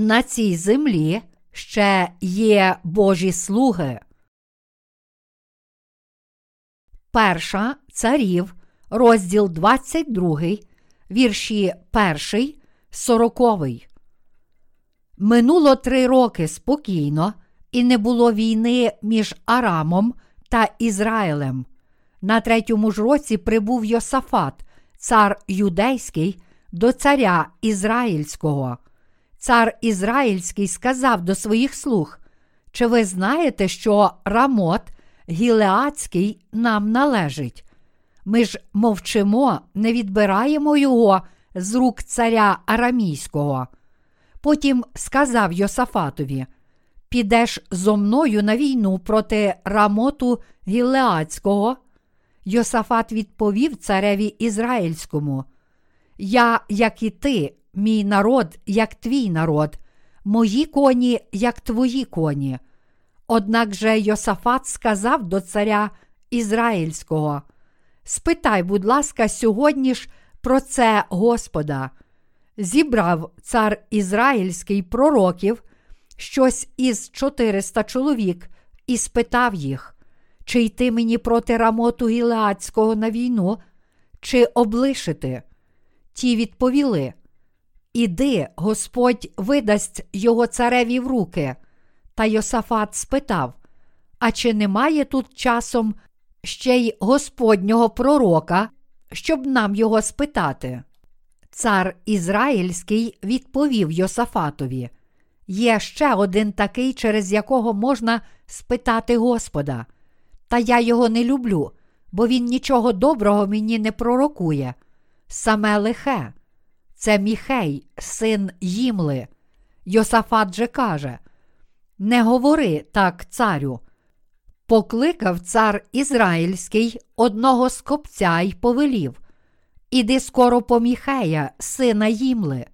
на цій землі ще є Божі слуги. Перша царів, розділ 22, вірші 1, 40. Минуло три роки спокійно, і не було війни між Арамом та Ізраїлем. На третьому ж році прибув Йосафат, цар юдейський, до царя Ізраїльського. Цар Ізраїльський сказав до своїх слуг: Чи ви знаєте, що Рамот Гілеацький нам належить? Ми ж мовчимо, не відбираємо його з рук царя Арамійського. Потім сказав Йосафатові: Підеш зо мною на війну проти Рамоту Гілеацького. Йосафат відповів цареві Ізраїльському: Я, як і ти, мій народ, як твій народ, мої коні, як твої коні. Однак же Йосафат сказав до царя Ізраїльського: Спитай, будь ласка, сьогодні ж про це Господа. Зібрав цар Ізраїльський пророків щось із 400 чоловік і спитав їх, чи йти мені проти Рамоту Гілеацького на війну, чи облишити. Ті відповіли: Іди, Господь видасть його цареві в руки. Та Йосафат спитав: А чи немає тут часом ще й Господнього пророка, щоб нам його спитати? Цар Ізраїльський відповів Йосафатові: Є ще один такий, через якого можна спитати Господа. Та я його не люблю, бо він нічого доброго мені не пророкує. Саме лихе. Це Міхей, син Їмли. Йосафат же каже: Не говори так, царю. Покликав цар Ізраїльський одного з копця й повелів: Іди скоро по Міхея, сина Їмли.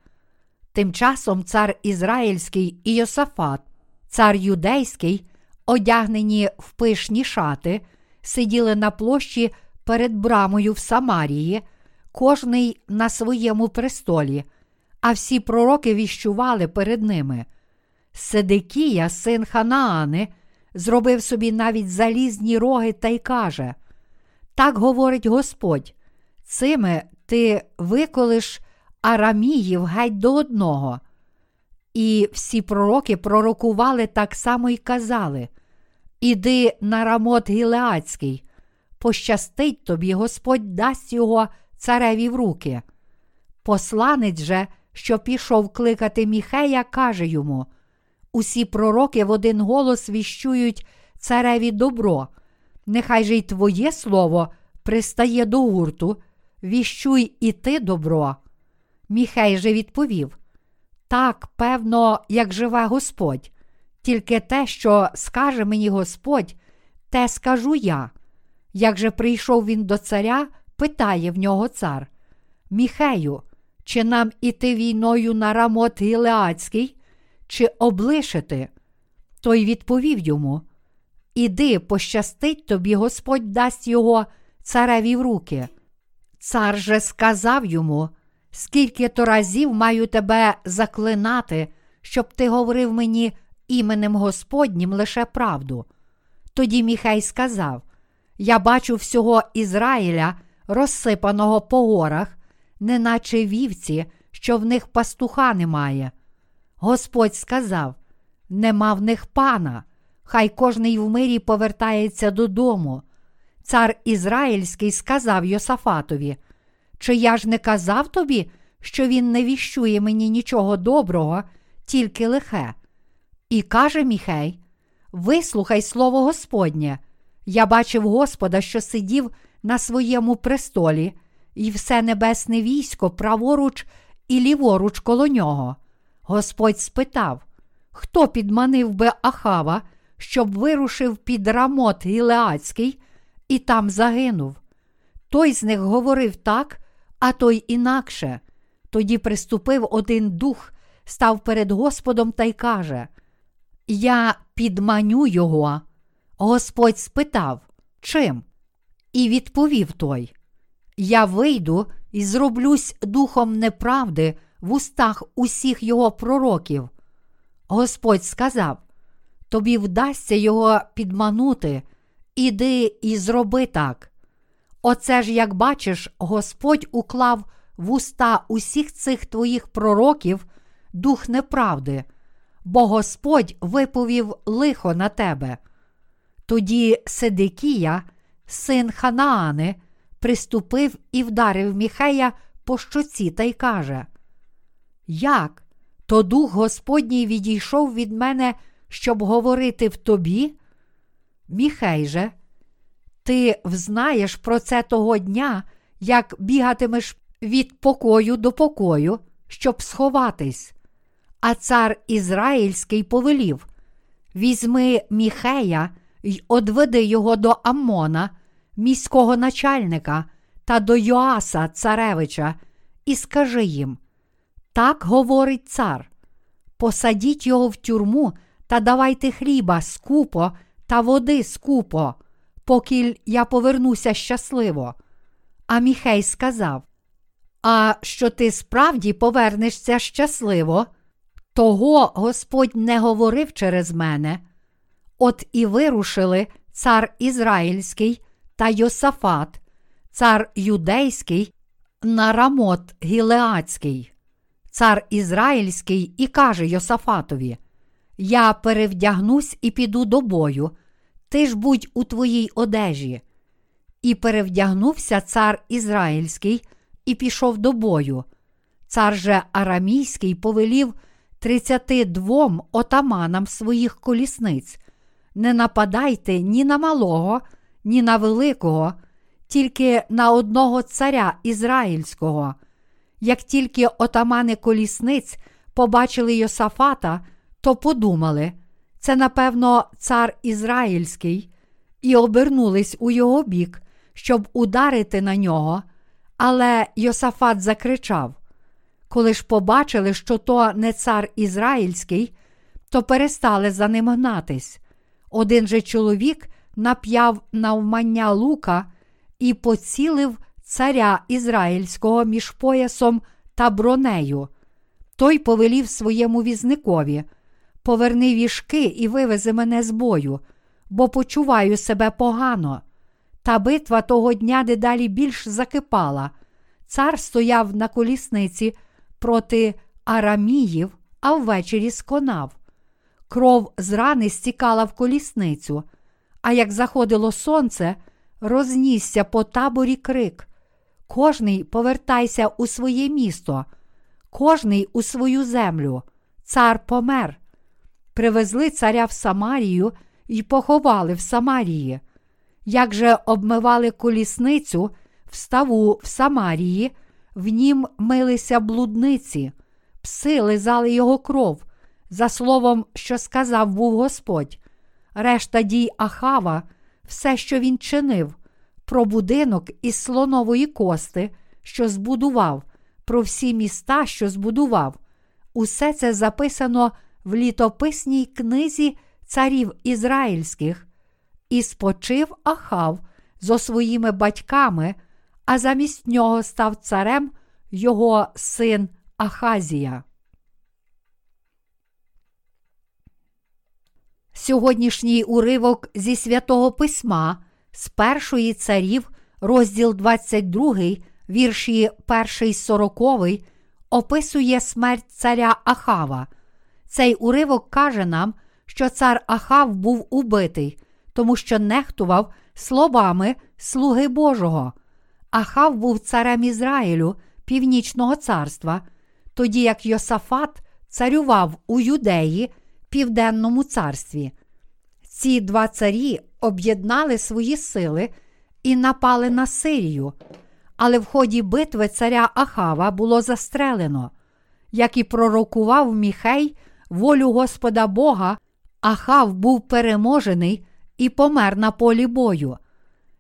Тим часом цар Ізраїльський і Йосафат, цар юдейський, одягнені в пишні шати, сиділи на площі перед брамою в Самарії, кожний на своєму престолі, а всі пророки віщували перед ними. Седекія, син Ханаани, зробив собі навіть залізні роги та й каже: Так говорить Господь, цими ти виколиш Араміїв геть до одного. І всі пророки пророкували так само й казали: Іди на рамот Гілеацький, пощастить тобі, Господь дасть його цареві в руки. Посланець же, що пішов кликати Міхея, каже йому: Усі пророки в один голос віщують цареві добро, нехай же й твоє слово пристає до гурту, віщуй і ти добро. Міхей же відповів: Так, певно, як живе Господь, тільки те, що скаже мені Господь, те скажу я. Як же прийшов він до царя, питає в нього цар: Міхею, чи нам іти війною на рамот Гілеацький, чи облишити? Той відповів йому: Іди, пощастить тобі, Господь дасть його цареві в руки. Цар же сказав йому, скільки то разів маю тебе заклинати, щоб ти говорив мені іменем Господнім лише правду. Тоді Міхай сказав: Я бачу всього Ізраїля, розсипаного по горах, неначе вівці, що в них пастуха немає. Господь сказав: Нема в них пана, хай кожний в мирі повертається додому. Цар Ізраїльський сказав Йосафатові: Чи я ж не казав тобі, що він не віщує мені нічого доброго, тільки лихе? І каже Міхей: Вислухай слово Господнє. Я бачив Господа, що сидів на своєму престолі, і все небесне військо праворуч і ліворуч коло нього. Господь спитав, хто підманив би Ахава, щоб вирушив під рамот Гілеацький і там загинув. Той з них говорив так, а той інакше. Тоді приступив один дух, став перед Господом та й каже: Я підманю його. Господь спитав, чим? І відповів той: Я вийду і зроблюсь духом неправди в устах усіх його пророків. Господь сказав: Тобі вдасться його підманути, іди і зроби так. Оце ж, як бачиш, Господь уклав в уста усіх цих твоїх пророків дух неправди, бо Господь виповів лихо на тебе. Тоді Седекія, син Ханаани, приступив і вдарив Міхея по щоці та й каже: Як? То дух Господній відійшов від мене, щоб говорити в тобі? Міхей же, ти взнаєш про це того дня, як бігатимеш від покою до покою, щоб сховатись. А цар Ізраїльський повелів: Візьми Міхея й одведи його до Аммона, міського начальника, та до Йоаса, царевича, і скажи їм: Так говорить цар, посадіть його в тюрму та давайте хліба скупо та води скупо, поки я повернуся щасливо. А Міхей сказав: А що ти справді повернешся щасливо? Того Господь не говорив через мене. От і вирушили цар Ізраїльський та Йосафат, цар Юдейський на Рамот Гілеацький, цар Ізраїльський і каже Йосафатові: Я перевдягнусь і піду до бою, ти ж будь у твоїй одежі. І перевдягнувся цар Ізраїльський і пішов до бою. Цар же Арамійський повелів тридцяти двом отаманам своїх колісниць. Не нападайте ні на малого, ні на великого, тільки на одного царя Ізраїльського. Як тільки отамани колісниць побачили Йосафата, то подумали, це, напевно, цар Ізраїльський, і обернулись у його бік, щоб ударити на нього. Але Йосафат закричав: Коли ж побачили, що то не цар Ізраїльський, то перестали за ним гнатись. Один же чоловік нап'яв навмання лука і поцілив царя Ізраїльського між поясом та бронею. Той повелів своєму візникові: Поверни віжки і вивези мене з бою, бо почуваю себе погано. Та битва того дня дедалі більш закипала. Цар стояв на колісниці проти араміїв, а ввечері сконав. Кров з рани стікала в колісницю, а як заходило сонце, рознісся по таборі крик. Кожний повертайся у своє місто, кожний у свою землю. Цар помер. Привезли царя в Самарію і поховали в Самарії. Як же обмивали колісницю в ставу в Самарії, в нім милися блудниці, пси лизали його кров, за словом, що сказав був Господь. Решта дій Ахава, все, що він чинив, про будинок із слонової кости, що збудував, про всі міста, що збудував. Усе це записано в літописній книзі царів ізраїльських, і спочив Ахав зо своїми батьками, а замість нього став царем його син Ахазія. Сьогоднішній уривок зі святого письма з першої царів, розділ 22, вірші 1 40, описує смерть царя Ахава. Цей уривок каже нам, що цар Ахав був убитий, тому що нехтував словами Слуги Божого. Ахав був царем Ізраїлю, Північного царства, тоді як Йосафат царював у Юдеї, Південному царстві. Ці два царі об'єднали свої сили і напали на Сирію, але в ході битви царя Ахава було застрелено. Як і пророкував Міхей, волю Господа Бога, Ахав був переможений і помер на полі бою.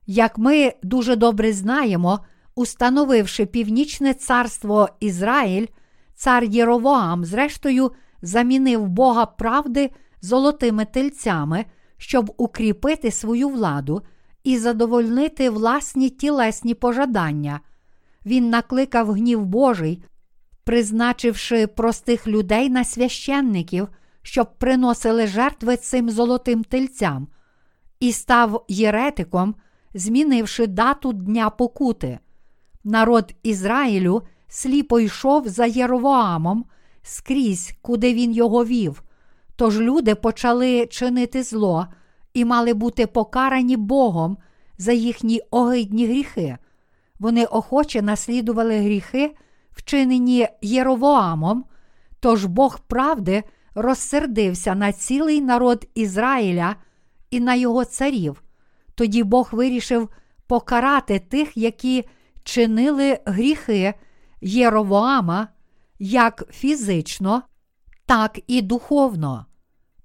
Як ми дуже добре знаємо, установивши північне царство Ізраїль, цар Єровоам, зрештою, замінив Бога правди золотими тельцями, щоб укріпити свою владу і задовольнити власні тілесні пожадання. Він накликав гнів Божий, призначивши простих людей на священників, щоб приносили жертви цим золотим тельцям, і став єретиком, змінивши дату Дня покути. Народ Ізраїлю сліпо йшов за Єровоамом скрізь, куди він його вів. Тож люди почали чинити зло і мали бути покарані Богом за їхні огидні гріхи. Вони охоче наслідували гріхи, вчинені Єровоамом, тож Бог правди розсердився на цілий народ Ізраїля і на його царів. Тоді Бог вирішив покарати тих, які чинили гріхи Єровоама як фізично, так і духовно.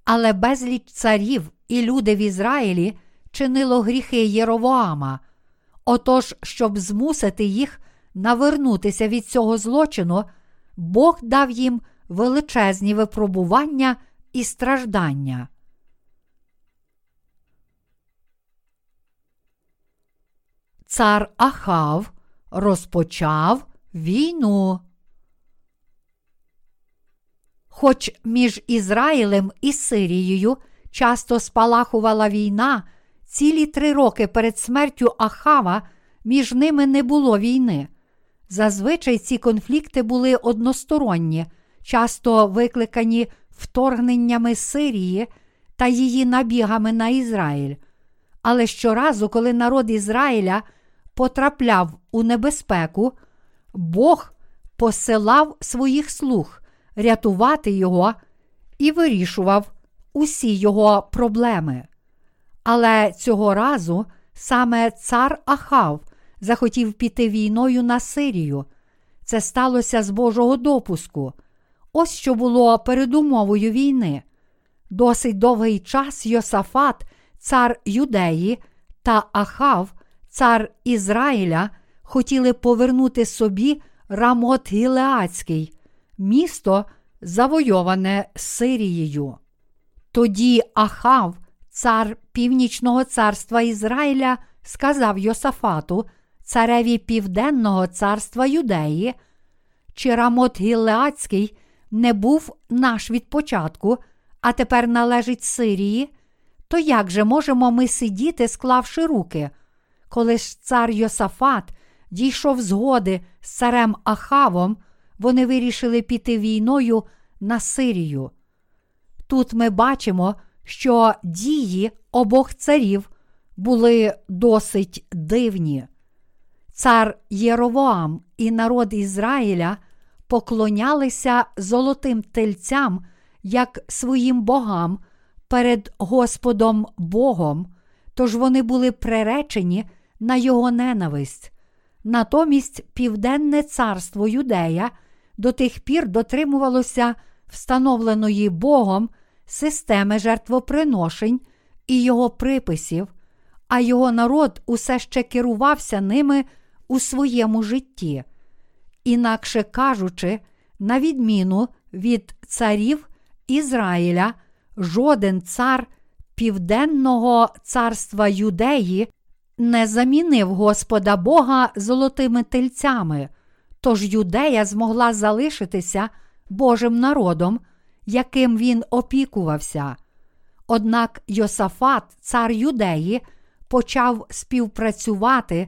Але безліч царів і люди в Ізраїлі чинило гріхи Єровоама. Отож, щоб змусити їх навернутися від цього злочину, Бог дав їм величезні випробування і страждання. Цар Ахав розпочав війну. Хоч між Ізраїлем і Сирією часто спалахувала війна, цілі три роки перед смертю Ахава між ними не було війни. Зазвичай ці конфлікти були односторонні, часто викликані вторгненнями Сирії та її набігами на Ізраїль. Але щоразу, коли народ Ізраїля потрапляв у небезпеку, Бог посилав своїх слуг рятувати його і вирішував усі його проблеми. Але цього разу саме цар Ахав захотів піти війною на Сирію. Це сталося з Божого допуску. Ось що було передумовою війни. Досить довгий час Йосафат, цар Юдеї, та Ахав, цар Ізраїля, хотіли повернути собі Рамот Гілеацький, місто, завойоване Сирією. Тоді Ахав, цар Північного царства Ізраїля, сказав Йосафату, цареві Південного царства Юдеї, чи Рамот Гілеацький не був наш від початку, а тепер належить Сирії, то як же можемо ми сидіти, склавши руки? Коли ж цар Йосафат дійшов згоди з царем Ахавом, вони вирішили піти війною на Сирію. Тут ми бачимо, що дії обох царів були досить дивні. Цар Єровоам і народ Ізраїля поклонялися золотим тельцям як своїм богам перед Господом Богом, тож вони були приречені на його ненависть. Натомість Південне царство Юдея до тих пір дотримувалося встановленої Богом системи жертвоприношень і його приписів, а його народ усе ще керувався ними у своєму житті. Інакше кажучи, на відміну від царів Ізраїля, жоден цар Південного царства Юдеї не замінив Господа Бога золотими тельцями, тож Юдея змогла залишитися Божим народом, яким він опікувався. Однак Йосафат, цар Юдеї, почав співпрацювати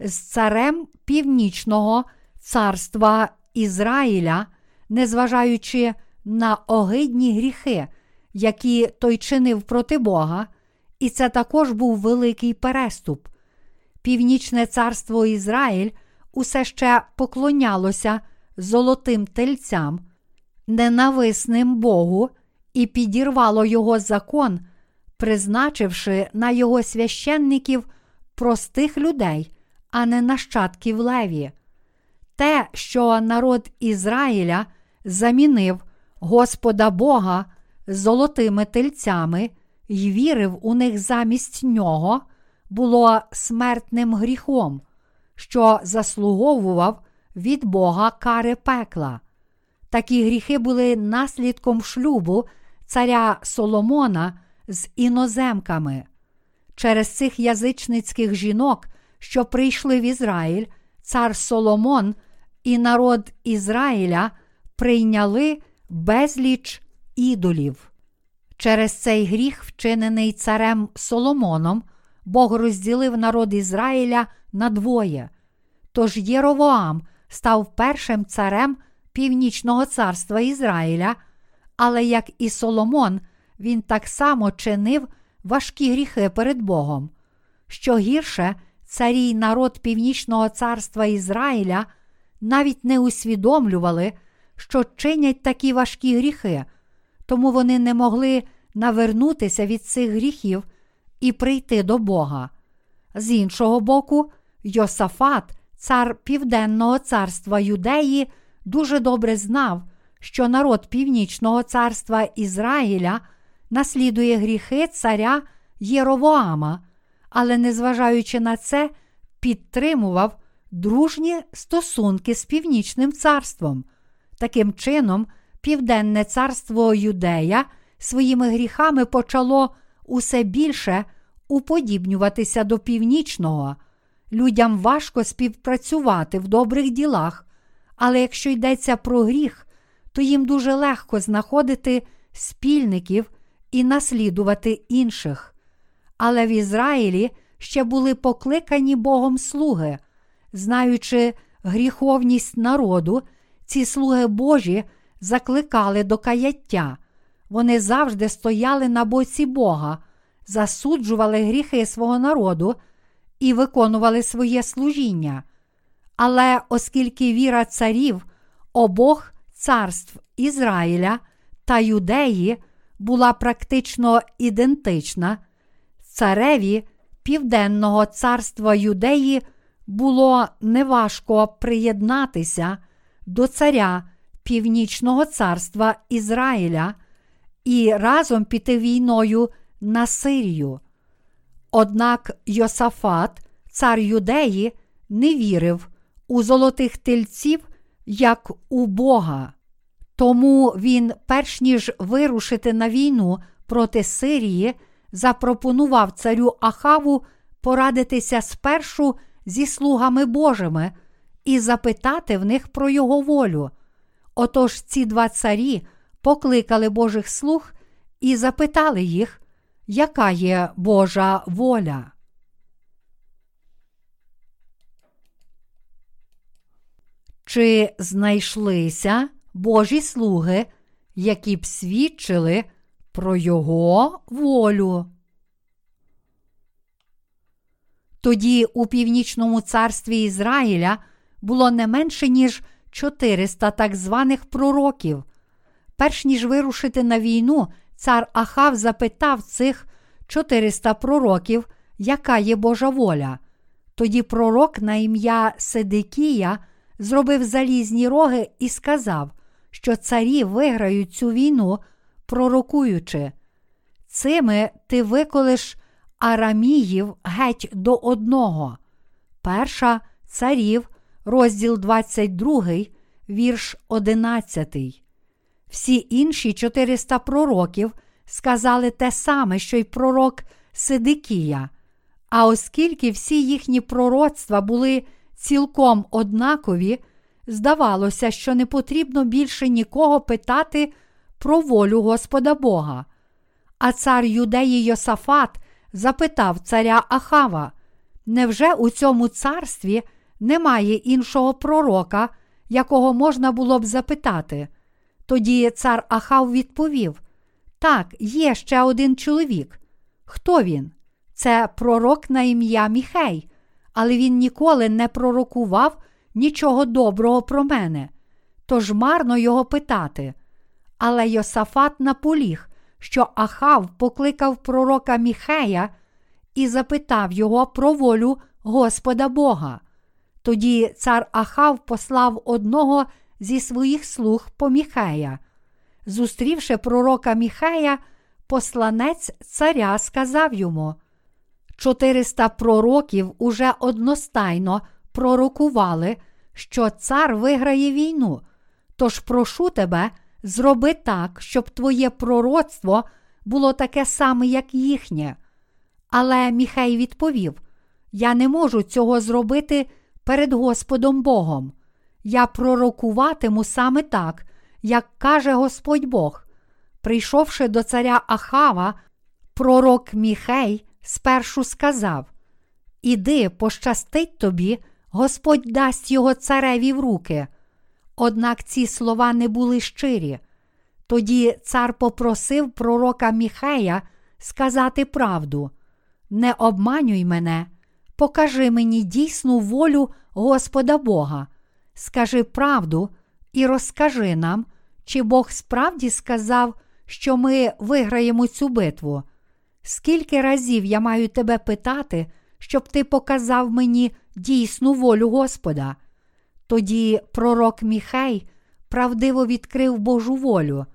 з царем Північного царства Ізраїля, незважаючи на огидні гріхи, які той чинив проти Бога, і це також був великий переступ. Північне царство Ізраїль усе ще поклонялося золотим тельцям, ненависним Богу, і підірвало його закон, призначивши на його священників простих людей, а не нащадків леві. Те, що народ Ізраїля замінив Господа Бога золотими тельцями й вірив у них замість нього, було смертним гріхом, що заслуговував від Бога кари пекла. Такі гріхи були наслідком шлюбу царя Соломона з іноземками. Через цих язичницьких жінок, що прийшли в Ізраїль, цар Соломон і народ Ізраїля прийняли безліч ідолів. Через цей гріх, вчинений царем Соломоном, Бог розділив народ Ізраїля на двоє. Тож Єровоам став першим царем Північного царства Ізраїля, але як і Соломон, він так само чинив важкі гріхи перед Богом. Що гірше, царі й народ Північного царства Ізраїля навіть не усвідомлювали, що чинять такі важкі гріхи, тому вони не могли навернутися від цих гріхів і прийти до Бога. З іншого боку, Йосафат, цар Південного царства Юдеї, дуже добре знав, що народ Північного царства Ізраїля наслідує гріхи царя Єровоама, але, незважаючи на це, підтримував дружні стосунки з Північним царством. Таким чином, Південне царство Юдея своїми гріхами почало усе більше уподібнюватися до північного. Людям важко співпрацювати в добрих ділах, але якщо йдеться про гріх, то їм дуже легко знаходити спільників і наслідувати інших. Але в Ізраїлі ще були покликані Богом слуги, знаючи гріховність народу, ці слуги Божі закликали до каяття. Вони завжди стояли на боці Бога, засуджували гріхи свого народу і виконували своє служіння. Але оскільки віра царів обох царств Ізраїля та Юдеї була практично ідентична, цареві Південного царства Юдеї було неважко приєднатися до царя Північного царства Ізраїля і разом піти війною на Сирію. Однак Йосафат, цар Юдеї, не вірив у золотих тельців як у Бога. Тому він, перш ніж вирушити на війну проти Сирії, запропонував царю Ахаву порадитися спершу зі слугами Божими і запитати в них про його волю. Отож ці два царі покликали Божих слуг і запитали їх, яка є Божа воля. Чи знайшлися Божі слуги, які б свідчили про Його волю? Тоді у північному царстві Ізраїля було не менше, ніж 400 так званих пророків. Перш ніж вирушити на війну, цар Ахав запитав цих 400 пророків, яка є Божа воля. Тоді пророк на ім'я Седикія зробив залізні роги і сказав, що царі виграють цю війну, пророкуючи. Цими ти виколиш Араміїв геть до одного. Перша царів, розділ 22, вірш 11. Всі інші 400 пророків сказали те саме, що й пророк Сидикія. А оскільки всі їхні пророцтва були цілком однакові, здавалося, що не потрібно більше нікого питати про волю Господа Бога. А цар юдеї Йосафат запитав царя Ахава: невже у цьому царстві немає іншого пророка, якого можна було б запитати? Тоді цар Ахав відповів: Так, є ще один чоловік. Хто він? Це пророк на ім'я Міхей, але він ніколи не пророкував нічого доброго про мене. Тож марно його питати. Але Йосафат наполіг, що Ахав покликав пророка Міхея і запитав його про волю Господа Бога. Тоді цар Ахав послав одного зі своїх слуг по Міхея. Зустрівши пророка Міхея, посланець царя сказав йому: Чотириста пророків уже одностайно пророкували, що цар виграє війну. Тож прошу тебе, зроби так, щоб твоє пророцтво було таке саме, як їхнє. Але Міхей відповів: Я не можу цього зробити перед Господом Богом. Я пророкуватиму саме так, як каже Господь Бог. прийшовши до царя Ахава, пророк Міхей спершу сказав: Іди, пощастить тобі, Господь дасть його цареві в руки. Однак ці слова не були щирі. Тоді цар попросив пророка Міхея сказати правду: Не обманюй мене, покажи мені дійсну волю Господа Бога, скажи правду і розкажи нам, чи Бог справді сказав, що ми виграємо цю битву. Скільки разів я маю тебе питати, щоб ти показав мені дійсну волю Господа? Тоді пророк Міхей правдиво відкрив Божу волю.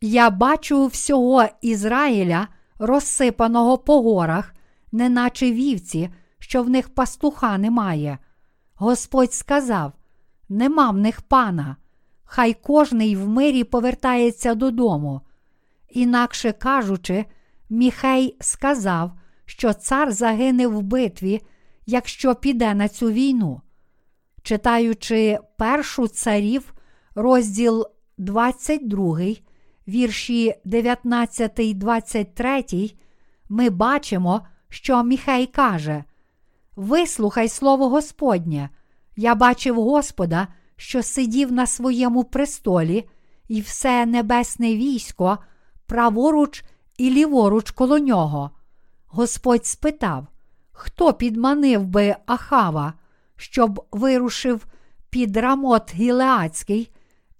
Я бачу всього Ізраїля, розсипаного по горах, неначе вівці, що в них пастуха немає. Господь сказав: Нема в них пана, хай кожний в мирі повертається додому. Інакше кажучи, Міхей сказав, що цар загине в битві, якщо піде на цю війну. Читаючи першу царів, розділ 22, вірші 19, 23, ми бачимо, що Міхей каже: Вислухай слово Господнє, я бачив Господа, що сидів на своєму престолі, і все небесне військо, праворуч і ліворуч коло нього. Господь спитав, хто підманив би Ахава, щоб вирушив під рамот Гілеацький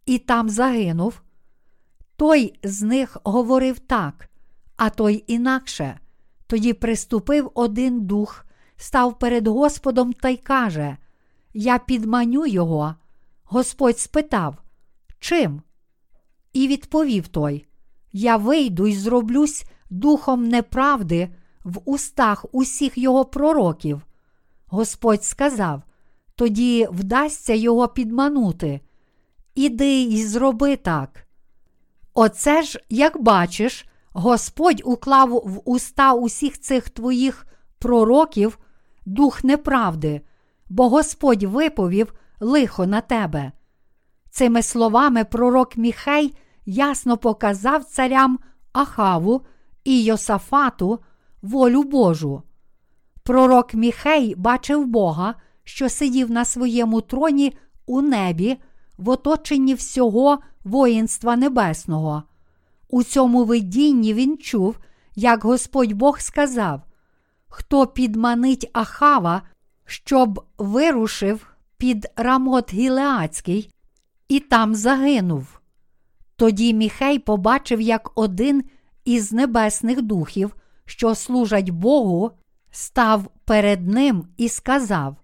і там загинув? Той з них говорив так, а той інакше. Тоді приступив один дух, став перед Господом та й каже: Я підманю його. Господь спитав, Чим? І відповів той: Я вийду й зроблюсь духом неправди в устах усіх його пророків. Господь сказав: тоді вдасться його підманути. Іди й зроби так. Оце ж, як бачиш, Господь уклав в уста усіх цих твоїх пророків дух неправди, бо Господь виповів лихо на тебе. Цими словами пророк Міхей ясно показав царям Ахаву і Йосафату волю Божу. Пророк Міхей бачив Бога, що сидів на своєму троні у небі, в оточенні всього воїнства небесного. У цьому видінні він чув, як Господь Бог сказав: Хто підманить Ахава, щоб вирушив під Рамот Гілеацький, і там загинув. Тоді Міхей побачив, як один із небесних духів, що служать Богу, став перед ним і сказав: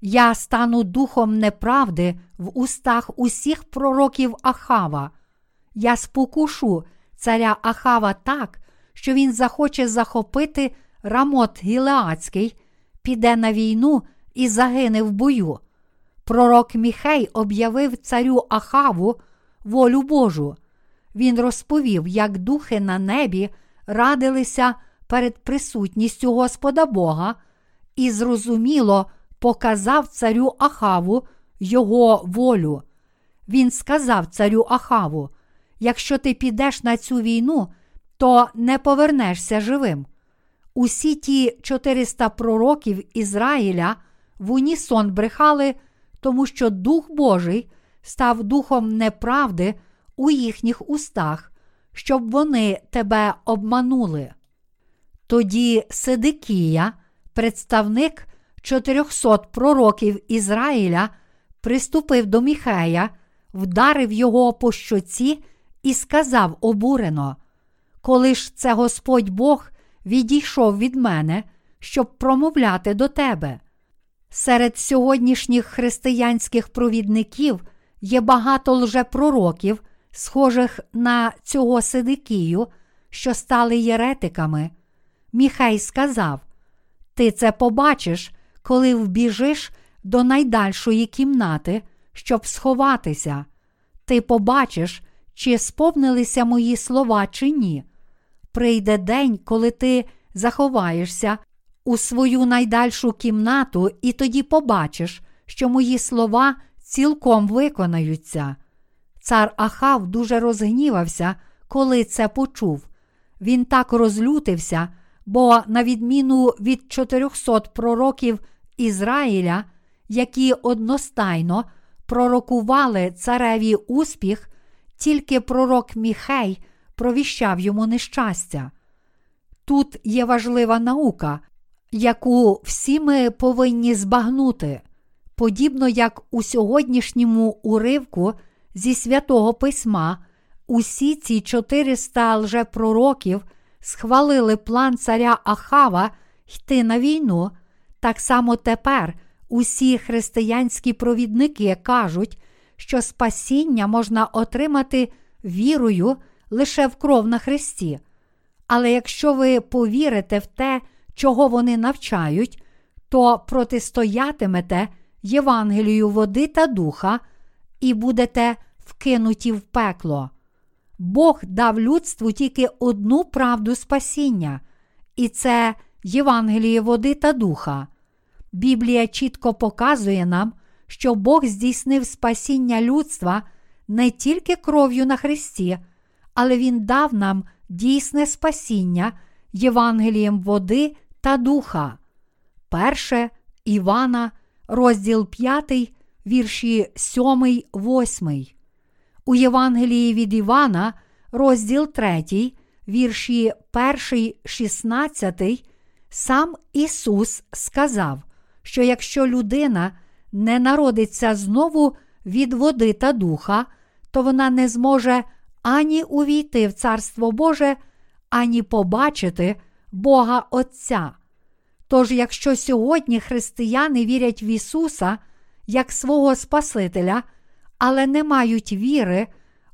Я стану духом неправди в устах усіх пророків Ахава. Я спокушу царя Ахава так, що він захоче захопити Рамот Гілеацький, піде на війну і загине в бою. Пророк Міхей об'явив царю Ахаву волю Божу. Він розповів, як духи на небі радилися перед присутністю Господа Бога, і зрозуміло показав царю Ахаву його волю. Він сказав царю Ахаву: якщо ти підеш на цю війну, то не повернешся живим. Усі ті 400 пророків Ізраїля в унісон брехали, тому що Дух Божий став духом неправди у їхніх устах, щоб вони тебе обманули. Тоді Сидикія, представник 400 пророків Ізраїля, приступив до Міхея, вдарив його по щоці і сказав обурено: Коли ж це Господь Бог відійшов від мене, щоб промовляти до тебе. Серед сьогоднішніх християнських провідників є багато лжепророків, схожих на цього Сидикію, що стали єретиками. Міхей сказав: Ти це побачиш, коли вбіжиш до найдальшої кімнати, щоб сховатися. Ти побачиш, чи сповнилися мої слова, чи ні. Прийде день, коли ти заховаєшся у свою найдальшу кімнату, і тоді побачиш, що мої слова цілком виконаються. Цар Ахав дуже розгнівався, коли це почув. Він так розлютився, бо, на відміну від 400 пророків Ізраїля, які одностайно пророкували цареві успіх, тільки пророк Міхей провіщав йому нещастя. Тут є важлива наука, яку всі ми повинні збагнути, подібно як у сьогоднішньому уривку зі святого письма, усі ці 400 лжепророків схвалили план царя Ахава йти на війну, так само тепер усі християнські провідники кажуть, що спасіння можна отримати вірою лише в кров на Христі. Але якщо ви повірите в те, чого вони навчають, то протистоятимете Євангелію води та духа і будете вкинуті в пекло. Бог дав людству тільки одну правду спасіння, і це Євангеліє води та духа. Біблія чітко показує нам, що Бог здійснив спасіння людства не тільки кров'ю на Христі, але Він дав нам дійсне спасіння Євангелієм води та духа. Перше Івана, розділ 5, вірші 7, 8. У Євангелії від Івана, розділ 3, вірші 1, 16, сам Ісус сказав, що якщо людина не народиться знову від води та духа, то вона не зможе ані увійти в Царство Боже, ані побачити Бога Отця. Тож, якщо сьогодні християни вірять в Ісуса як свого Спасителя, але не мають віри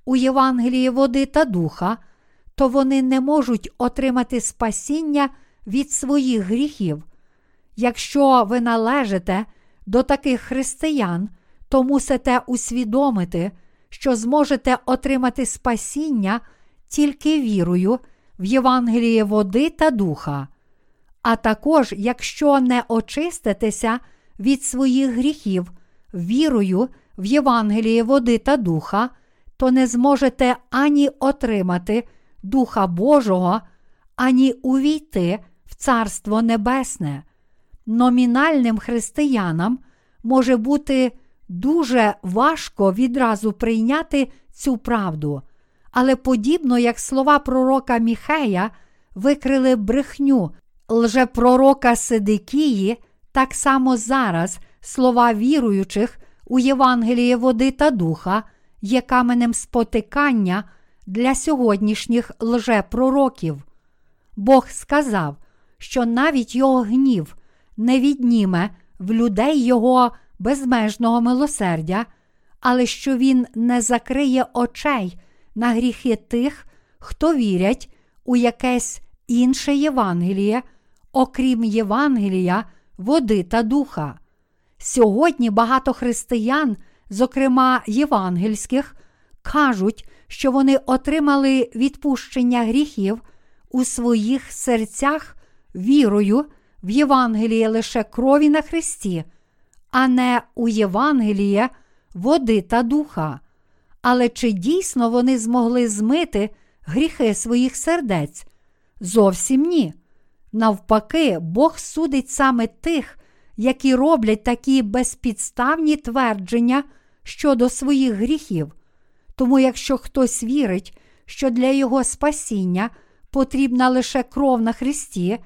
у Євангелії води та духа, то вони не можуть отримати спасіння від своїх гріхів. Якщо ви належите до таких християн, то мусите усвідомити, що зможете отримати спасіння тільки вірою в Євангеліє води та духа. А також, якщо не очиститеся від своїх гріхів вірою в Євангеліє води та духа, то не зможете ані отримати Духа Божого, ані увійти в Царство Небесне. Номінальним християнам може бути дуже важко відразу прийняти цю правду, але подібно як слова пророка Міхея викрили брехню лжепророка Сидикії, так само зараз слова віруючих у Євангеліє води та духа є каменем спотикання для сьогоднішніх лжепророків. Бог сказав, що навіть його гнів не відніме в людей його безмежного милосердя, але що він не закриє очей на гріхи тих, хто вірять у якесь інше Євангеліє, окрім Євангелія, води та духа. Сьогодні багато християн, зокрема євангельських, кажуть, що вони отримали відпущення гріхів у своїх серцях вірою в Євангеліє лише крові на Христі, а не у Євангеліє води та духа. Але чи дійсно вони змогли змити гріхи своїх сердець? Зовсім ні. Навпаки, Бог судить саме тих, які роблять такі безпідставні твердження щодо своїх гріхів. Тому, якщо хтось вірить, що для його спасіння потрібна лише кров на Христі,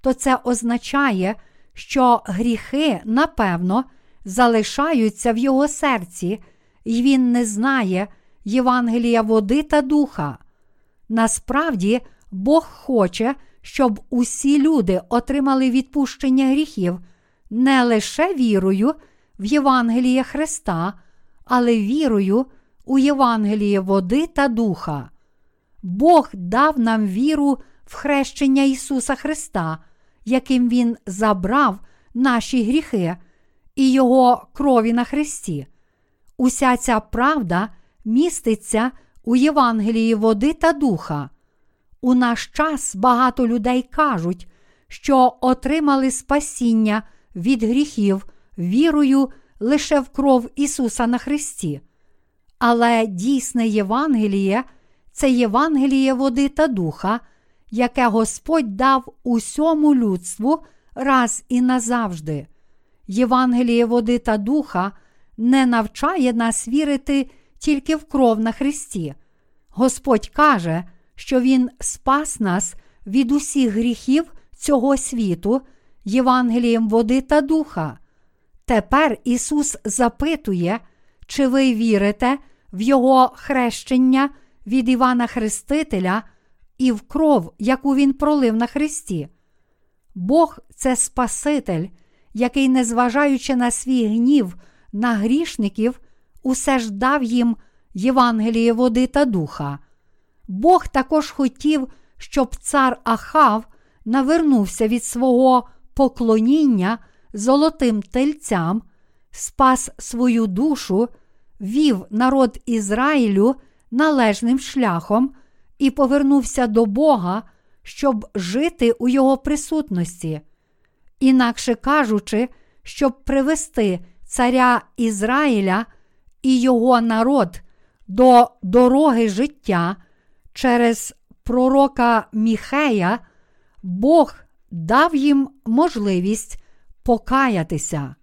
то це означає, що гріхи, напевно, залишаються в його серці, і він не знає Євангелія води та духа. Насправді, Бог хоче, щоб усі люди отримали відпущення гріхів не лише вірою в Євангеліє Христа, але вірою у Євангеліє води та духа. Бог дав нам віру в хрещення Ісуса Христа, яким Він забрав наші гріхи і Його крові на Христі. Уся ця правда міститься у Євангелії води та духа. У наш час багато людей кажуть, що отримали спасіння від гріхів вірою лише в кров Ісуса на Христі. Але дійсне Євангеліє це Євангеліє води та духа, яке Господь дав усьому людству раз і назавжди. Євангеліє води та духа не навчає нас вірити тільки в кров на Христі. Господь каже, що Він спас нас від усіх гріхів цього світу, Євангелієм води та духа. Тепер Ісус запитує, чи ви вірите в Його хрещення від Івана Хрестителя і в кров, яку Він пролив на Христі. Бог це Спаситель, який, незважаючи на свій гнів на грішників, усе ж дав їм Євангеліє води та духа. Бог також хотів, щоб цар Ахав навернувся від свого поклоніння золотим тельцям, спас свою душу, вів народ Ізраїлю належним шляхом і повернувся до Бога, щоб жити у Його присутності. Інакше кажучи, щоб привести царя Ізраїля і його народ до дороги життя через пророка Міхея, Бог дав їм можливість покаятися.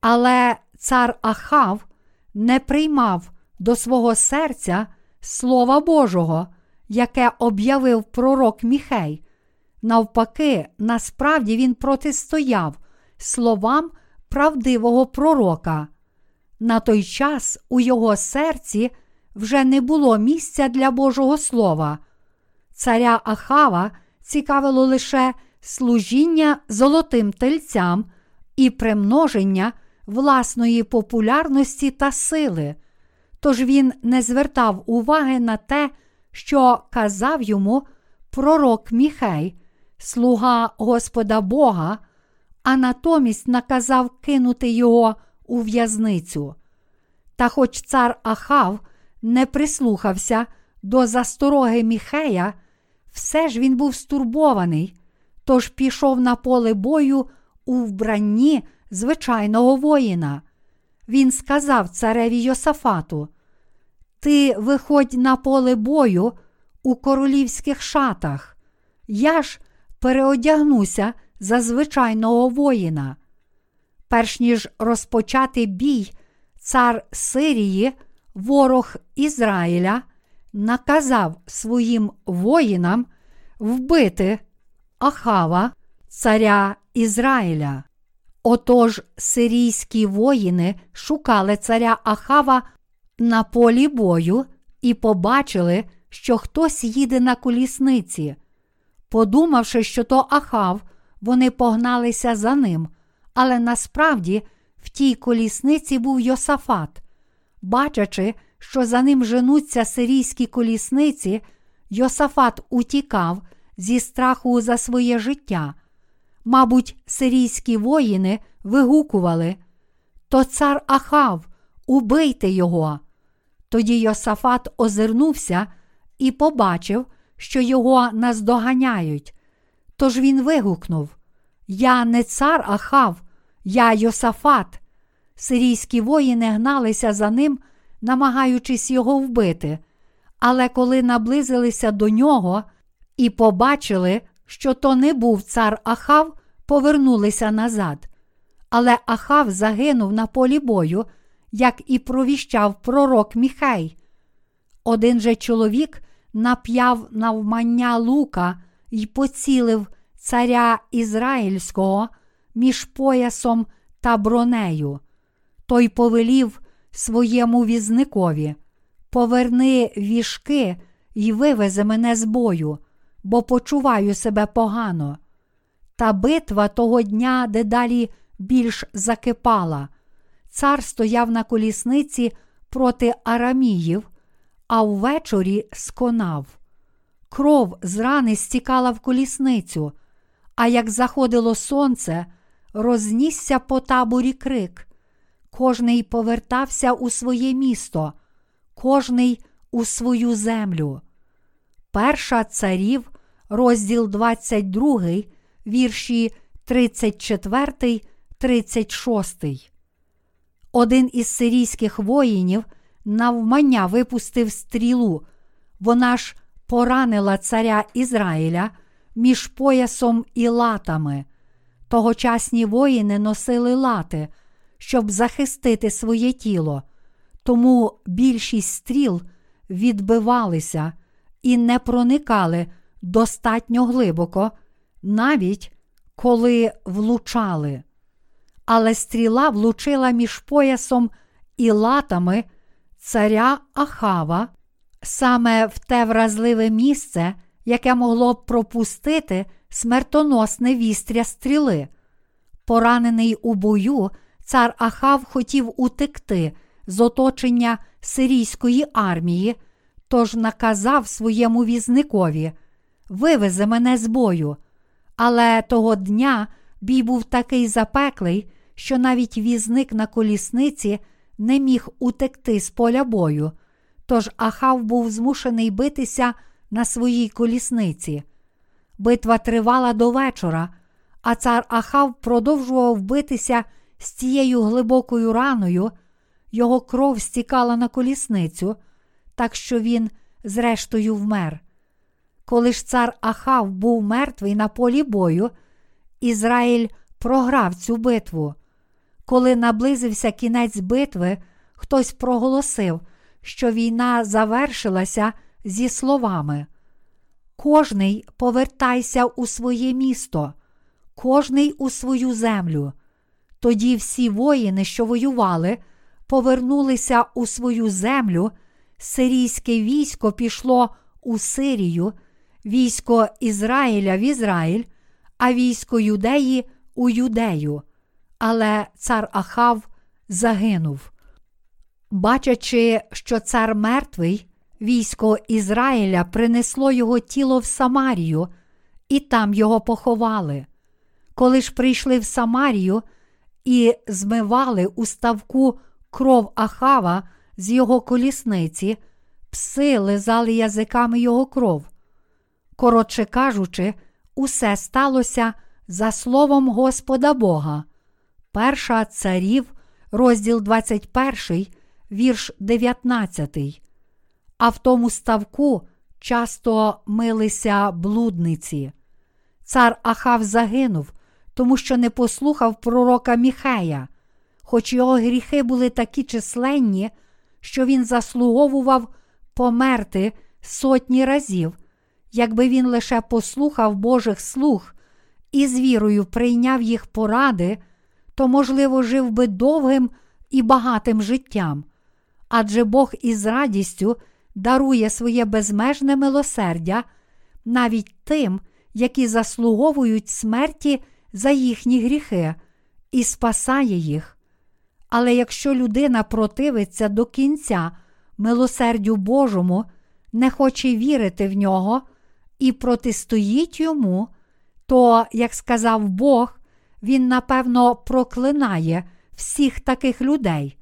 Але цар Ахав не приймав до свого серця Слова Божого, яке об'явив пророк Міхей. Навпаки, насправді він протистояв словам правдивого пророка. На той час у його серці вже не було місця для Божого Слова. Царя Ахава цікавило лише служіння золотим тельцям і примноження власної популярності та сили. Тож він не звертав уваги на те, що казав йому пророк Міхей, слуга Господа Бога, а натомість наказав кинути його у в'язницю. Та хоч цар Ахав не прислухався до застороги Міхея, все ж він був стурбований, тож пішов на поле бою у вбранні звичайного воїна. Він сказав цареві Йосафату: Ти виходь на поле бою у королівських шатах, я ж переодягнуся за звичайного воїна. Перш ніж розпочати бій, цар Сирії, ворог Ізраїля, наказав своїм воїнам вбити Ахава, царя Ізраїля. Отож сирійські воїни шукали царя Ахава на полі бою і побачили, що хтось їде на колісниці. Подумавши, що то Ахав, вони погналися за ним, але насправді в тій колісниці був Йосафат. Бачачи, що за ним женуться сирійські колісниці, Йосафат утікав зі страху за своє життя. Мабуть, сирійські воїни вигукували То цар Ахав, убийте його. Тоді Йосафат озирнувся і побачив, що його наздоганяють. Тож він вигукнув: Я не цар Ахав, я Йосафат. Сирійські воїни гналися за ним, намагаючись його вбити. Але коли наблизилися до нього і побачили, що то не був цар Ахав, повернулися назад. Але Ахав загинув на полі бою, як і провіщав пророк Міхей. Один же чоловік нап'яв навмання лука й поцілив царя Ізраїльського між поясом та бронею. Той повелів своєму візникові: Поверни вішки й вивези мене з бою, бо почуваю себе погано. Та битва того дня дедалі більш закипала. Цар стояв на колісниці проти араміїв, а ввечорі сконав. Кров з рани стікала в колісницю, а як заходило сонце, рознісся по таборі крик. Кожний повертався у своє місто, кожний у свою землю. Перша царів, розділ 22, вірші 34, 36. Один із сирійських воїнів навмання випустив стрілу, вона ж поранила царя Ізраїля між поясом і латами. Тогочасні воїни носили лати, щоб захистити своє тіло, тому більшість стріл відбивалися і не проникали достатньо глибоко, навіть коли влучали. Але стріла влучила між поясом і латами царя Ахава саме в те вразливе місце, яке могло б пропустити смертоносне вістря стріли. Поранений у бою, цар Ахав хотів утекти з оточення сирійської армії, тож наказав своєму візникові Вивези мене з бою. Але того дня бій був такий запеклий, що навіть візник на колісниці не міг утекти з поля бою. Тож Ахав був змушений битися на своїй колісниці. Битва тривала до вечора, а цар Ахав продовжував битися з цією глибокою раною, його кров стікала на колісницю, так що він, зрештою, вмер. Коли ж цар Ахав був мертвий на полі бою, Ізраїль програв цю битву. Коли наблизився кінець битви, хтось проголосив, що війна завершилася зі словами: Кожний повертайся у своє місто, кожний у свою землю. Тоді всі воїни, що воювали, повернулися у свою землю, сирійське військо пішло у Сирію, військо Ізраїля в Ізраїль, а військо Юдеї у Юдею. Але цар Ахав загинув. Бачачи, що цар мертвий, військо Ізраїля принесло його тіло в Самарію, і там його поховали. Коли ж прийшли в Самарію і змивали у ставку кров Ахава з його колісниці, пси лизали язиками його кров. Коротше кажучи, усе сталося за словом Господа Бога. Перша царів, розділ 21, вірш 19. А в тому ставку часто милися блудниці. Цар Ахав загинув, тому що не послухав пророка Міхея, хоч його гріхи були такі численні, що він заслуговував померти сотні разів, якби він лише послухав Божих слуг і з вірою прийняв їх поради, то, можливо, жив би довгим і багатим життям. Адже Бог із радістю дарує своє безмежне милосердя навіть тим, які заслуговують смерті за їхні гріхи, і спасає їх. Але якщо людина противиться до кінця милосердю Божому, не хоче вірити в нього і протистоїть йому, то, як сказав Бог, він напевно проклинає всіх таких людей.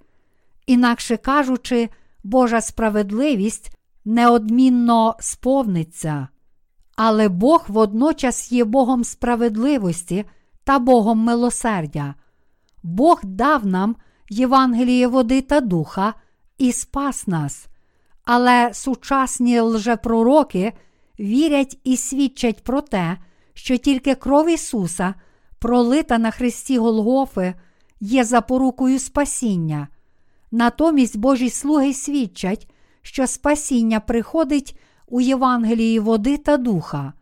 Інакше кажучи, Божа справедливість неодмінно сповниться. Але Бог водночас є Богом справедливості та Богом милосердя. Бог дав нам Євангеліє води та духа і спас нас. Але сучасні лжепророки вірять і свідчать про те, що тільки кров Ісуса, пролита на Христі Голгофи, є запорукою спасіння. Натомість Божі слуги свідчать, що спасіння приходить у Євангелії води та духа.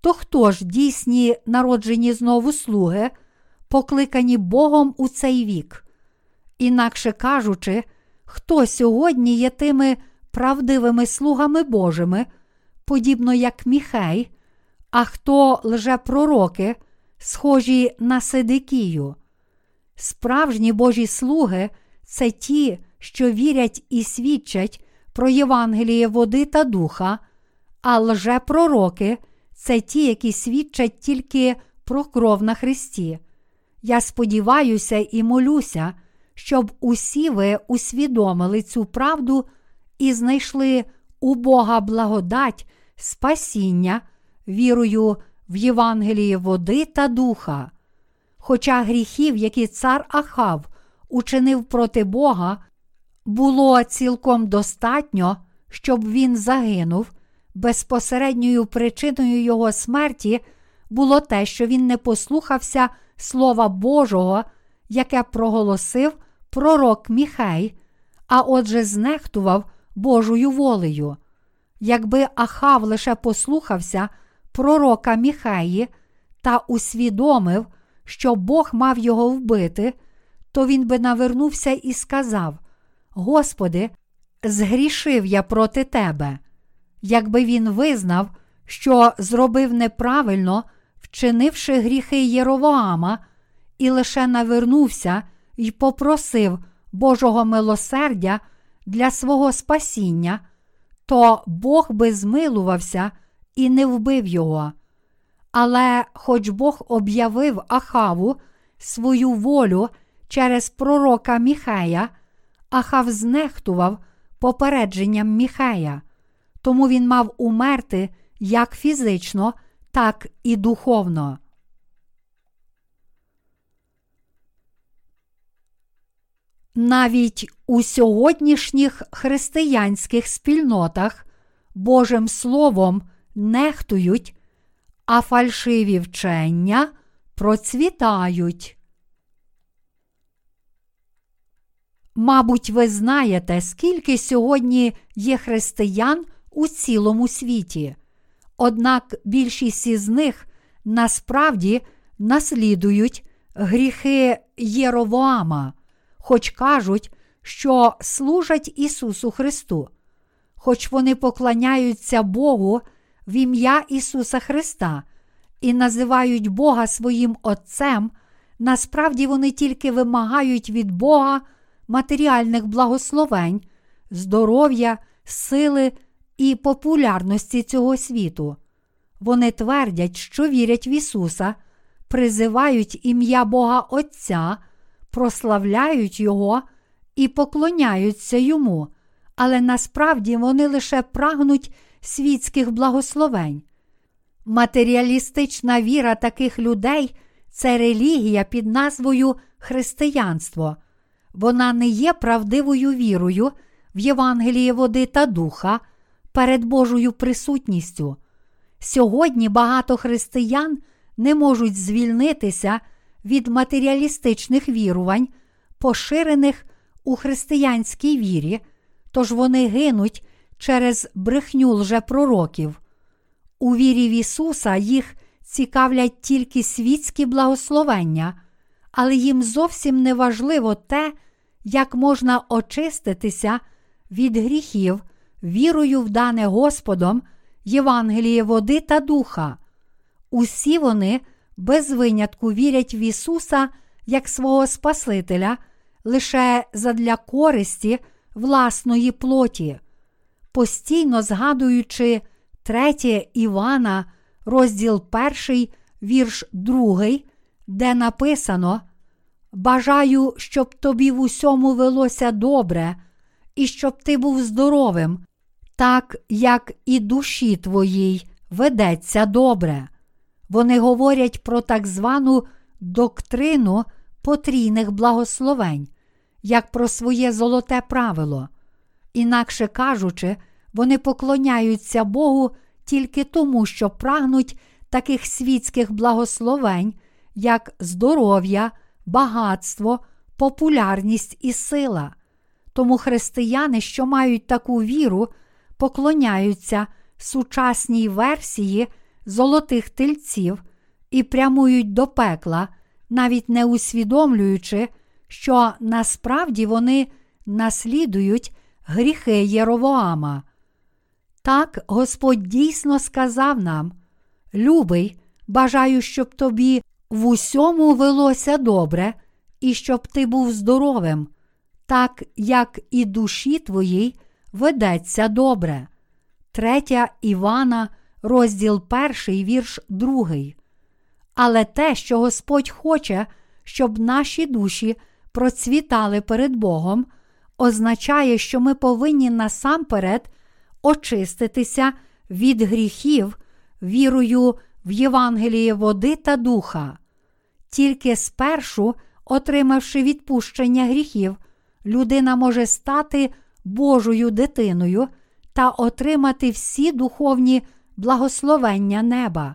То хто ж дійсні народжені знову слуги, покликані Богом у цей вік? Інакше кажучи, хто сьогодні є тими правдивими слугами Божими, подібно як Міхей, а хто лжепророки, схожі на Сидикію. Справжні Божі слуги це ті, що вірять і свідчать про Євангеліє води та духа, а лжепророки це ті, які свідчать тільки про кров на Христі. Я сподіваюся і молюся, щоб усі ви усвідомили цю правду і знайшли у Бога благодать, спасіння, вірою в Євангеліє води та духа. Хоча гріхів, які цар Ахав учинив проти Бога, було цілком достатньо, щоб він загинув, безпосередньою причиною його смерті було те, що він не послухався Слова Божого, яке проголосив пророк Міхей, а отже, знехтував Божою волею. Якби Ахав лише послухався пророка Міхеї та усвідомив, що Бог мав його вбити, то він би навернувся і сказав: Господи, згрішив я проти тебе. Якби він визнав, що зробив неправильно, вчинивши гріхи Єровоама, і лише навернувся і попросив Божого милосердя для свого спасіння, то Бог би змилувався і не вбив його. Але хоч Бог об'явив Ахаву свою волю через пророка Міхея, Ахав знехтував попередженням Міхея, тому він мав умерти як фізично, так і духовно. Навіть у сьогоднішніх християнських спільнотах Божим Словом нехтують, а фальшиві вчення процвітають. Мабуть, ви знаєте, скільки сьогодні є християн у цілому світі. Однак більшість із них насправді наслідують гріхи Єровоама, хоч кажуть, що служать Ісусу Христу, хоч вони поклоняються Богу в ім'я Ісуса Христа і називають Бога своїм Отцем, насправді вони тільки вимагають від Бога матеріальних благословень, здоров'я, сили і популярності цього світу. Вони твердять, що вірять в Ісуса, призивають ім'я Бога Отця, прославляють Його і поклоняються Йому, але насправді вони лише прагнуть світських благословень. Матеріалістична віра таких людей це релігія під назвою Християнство. Вона не є правдивою вірою в Євангеліє води та духа перед Божою присутністю. Сьогодні багато християн не можуть звільнитися від матеріалістичних вірувань, поширених у християнській вірі, тож вони гинуть через брехню лжепророків. У вірі в Ісуса їх цікавлять тільки світські благословення, але їм зовсім не важливо те, як можна очиститися від гріхів вірою в дане Господом Євангеліє води та духа. Усі вони без винятку вірять в Ісуса як свого Спасителя лише задля користі власної плоті, постійно згадуючи 3 Івана, розділ 1, вірш 2, де написано: Бажаю, щоб тобі в усьому велося добре, і щоб ти був здоровим, так як і душі твоїй ведеться добре. Вони говорять про так звану доктрину потрійних благословень, як про своє золоте правило. Інакше кажучи, вони поклоняються Богу тільки тому, що прагнуть таких світських благословень, як здоров'я, багатство, популярність і сила. Тому християни, що мають таку віру, поклоняються сучасній версії золотих тельців і прямують до пекла, навіть не усвідомлюючи, що насправді вони наслідують гріхи Єровоама. Так Господь дійсно сказав нам: Любий, бажаю, щоб тобі в усьому велося добре, і щоб ти був здоровим, так як і душі твоїй ведеться добре. Третя Івана, розділ перший, вірш другий. Але те, що Господь хоче, щоб наші душі процвітали перед Богом, означає, що ми повинні насамперед очиститися від гріхів вірою в Євангеліє води та духа. Тільки спершу, отримавши відпущення гріхів, людина може стати Божою дитиною та отримати всі духовні благословення неба.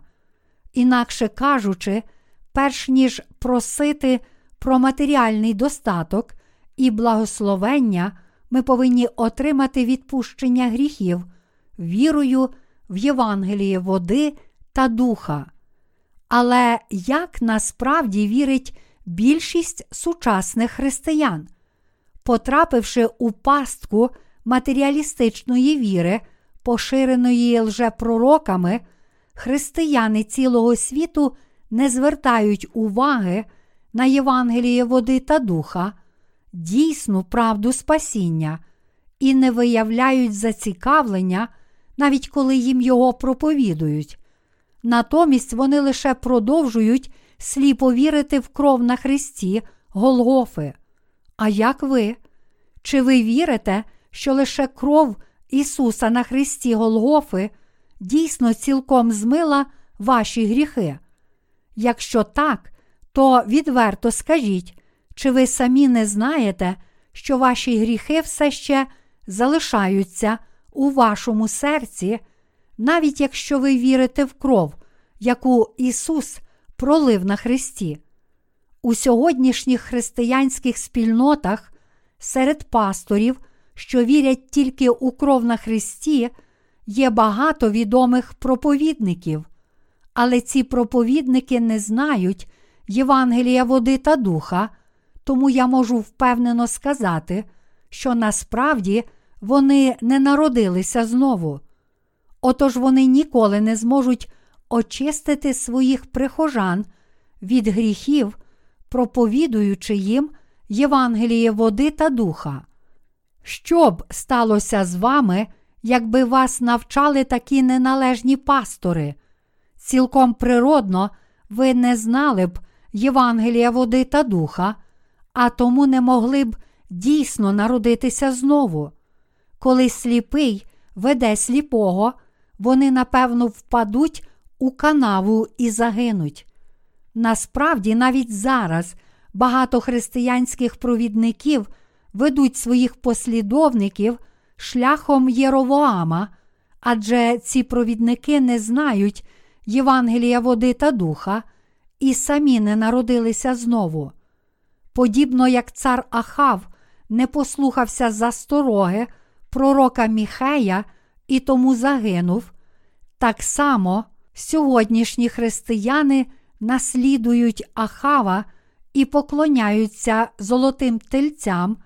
Інакше кажучи, перш ніж просити про матеріальний достаток і благословення, ми повинні отримати відпущення гріхів вірою в Євангеліє води та духа. Але як насправді вірить більшість сучасних християн? Потрапивши у пастку матеріалістичної віри, поширеної лжепророками, християни цілого світу не звертають уваги на Євангеліє води та духа, дійсну правду спасіння і не виявляють зацікавлення, навіть коли їм його проповідують. Натомість вони лише продовжують сліпо вірити в кров на Христі Голгофи. А як ви? Чи ви вірите, що лише кров Ісуса на Христі Голгофи дійсно цілком змила ваші гріхи? Якщо так, то відверто скажіть, чи ви самі не знаєте, що ваші гріхи все ще залишаються у вашому серці, навіть якщо ви вірите в кров, яку Ісус пролив на Христі? У сьогоднішніх християнських спільнотах серед пасторів, що вірять тільки у кров на Христі, є багато відомих проповідників, але ці проповідники не знають Євангелія води та духа, тому я можу впевнено сказати, що насправді вони не народилися знову. Отож вони ніколи не зможуть очистити своїх прихожан від гріхів, проповідуючи їм Євангеліє води та духа. Що б сталося з вами, якби вас навчали такі неналежні пастори? Цілком природно, ви не знали б Євангелія води та духа, а тому не могли б дійсно народитися знову. Коли сліпий веде сліпого, вони напевно впадуть у канаву і загинуть. Насправді, навіть зараз багато християнських провідників ведуть своїх послідовників шляхом Єровоама, адже ці провідники не знають Євангелія води та духа і самі не народилися знову. Подібно як цар Ахав не послухався застороги пророка Міхея і тому загинув, так само сьогоднішні християни наслідують Ахава і поклоняються золотим тельцям,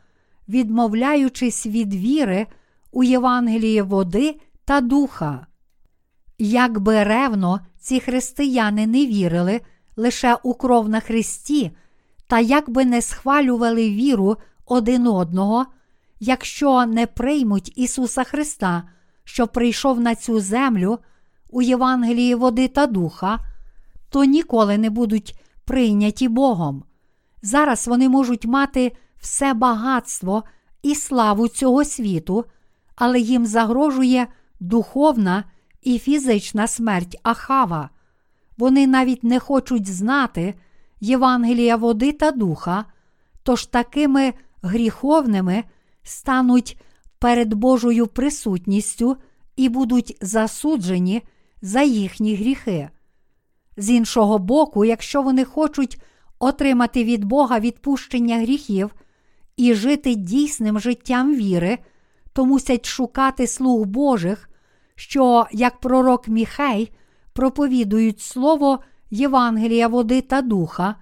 відмовляючись від віри у Євангеліє води та духа. Якби ревно ці християни не вірили лише у кров на Христі, та якби не схвалювали віру один одного, якщо не приймуть Ісуса Христа, що прийшов на цю землю у Євангелії води та духа, то ніколи не будуть прийняті Богом. Зараз вони можуть мати все багатство і славу цього світу, але їм загрожує духовна і фізична смерть Ахава. Вони навіть не хочуть знати Євангелія води та духа, тож такими гріховними стануть перед Божою присутністю і будуть засуджені за їхні гріхи. З іншого боку, якщо вони хочуть отримати від Бога відпущення гріхів і жити дійсним життям віри, то мусять шукати слуг Божих, що, як пророк Міхей, проповідують Слово Євангелія води та духа,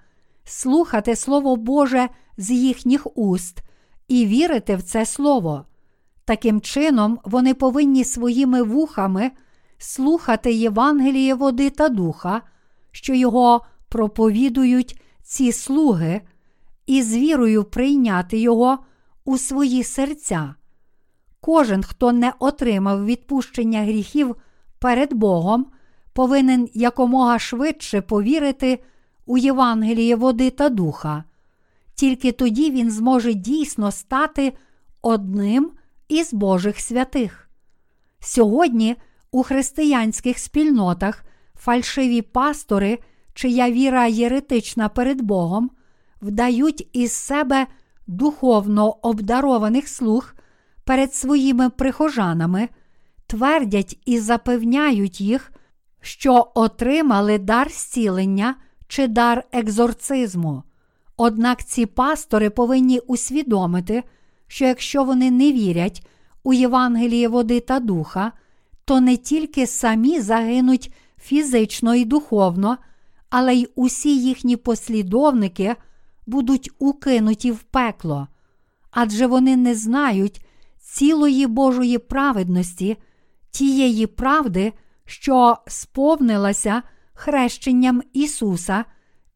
слухати Слово Боже з їхніх уст і вірити в це Слово. Таким чином, вони повинні своїми вухами слухати Євангеліє води та духа, що його проповідують ці слуги, і з вірою прийняти його у свої серця. Кожен, хто не отримав відпущення гріхів перед Богом, повинен якомога швидше повірити у Євангеліє води та духа. Тільки тоді він зможе дійсно стати одним із Божих святих. Сьогодні у християнських спільнотах фальшиві пастори, чия віра єретична перед Богом, вдають із себе духовно обдарованих слуг перед своїми прихожанами твердять і запевняють їх, що отримали дар зцілення чи дар екзорцизму. Однак ці пастори повинні усвідомити, що якщо вони не вірять у Євангеліє води та духа, то не тільки самі загинуть фізично і духовно, але й усі їхні послідовники будуть укинуті в пекло, адже вони не знають цілої Божої праведності, тієї правди, що сповнилася хрещенням Ісуса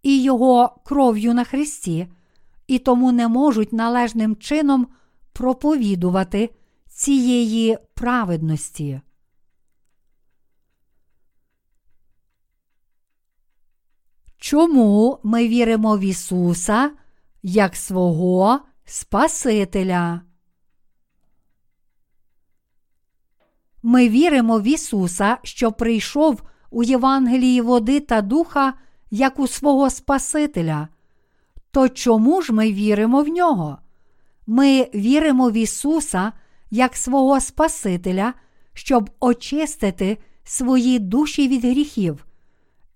і Його кров'ю на Христі, і тому не можуть належним чином проповідувати цієї праведності. Чому ми віримо в Ісуса як свого Спасителя? Ми віримо в Ісуса, що прийшов у Євангелії води та духа як у свого Спасителя. То чому ж ми віримо в нього? Ми віримо в Ісуса як свого Спасителя, щоб очистити свої душі від гріхів,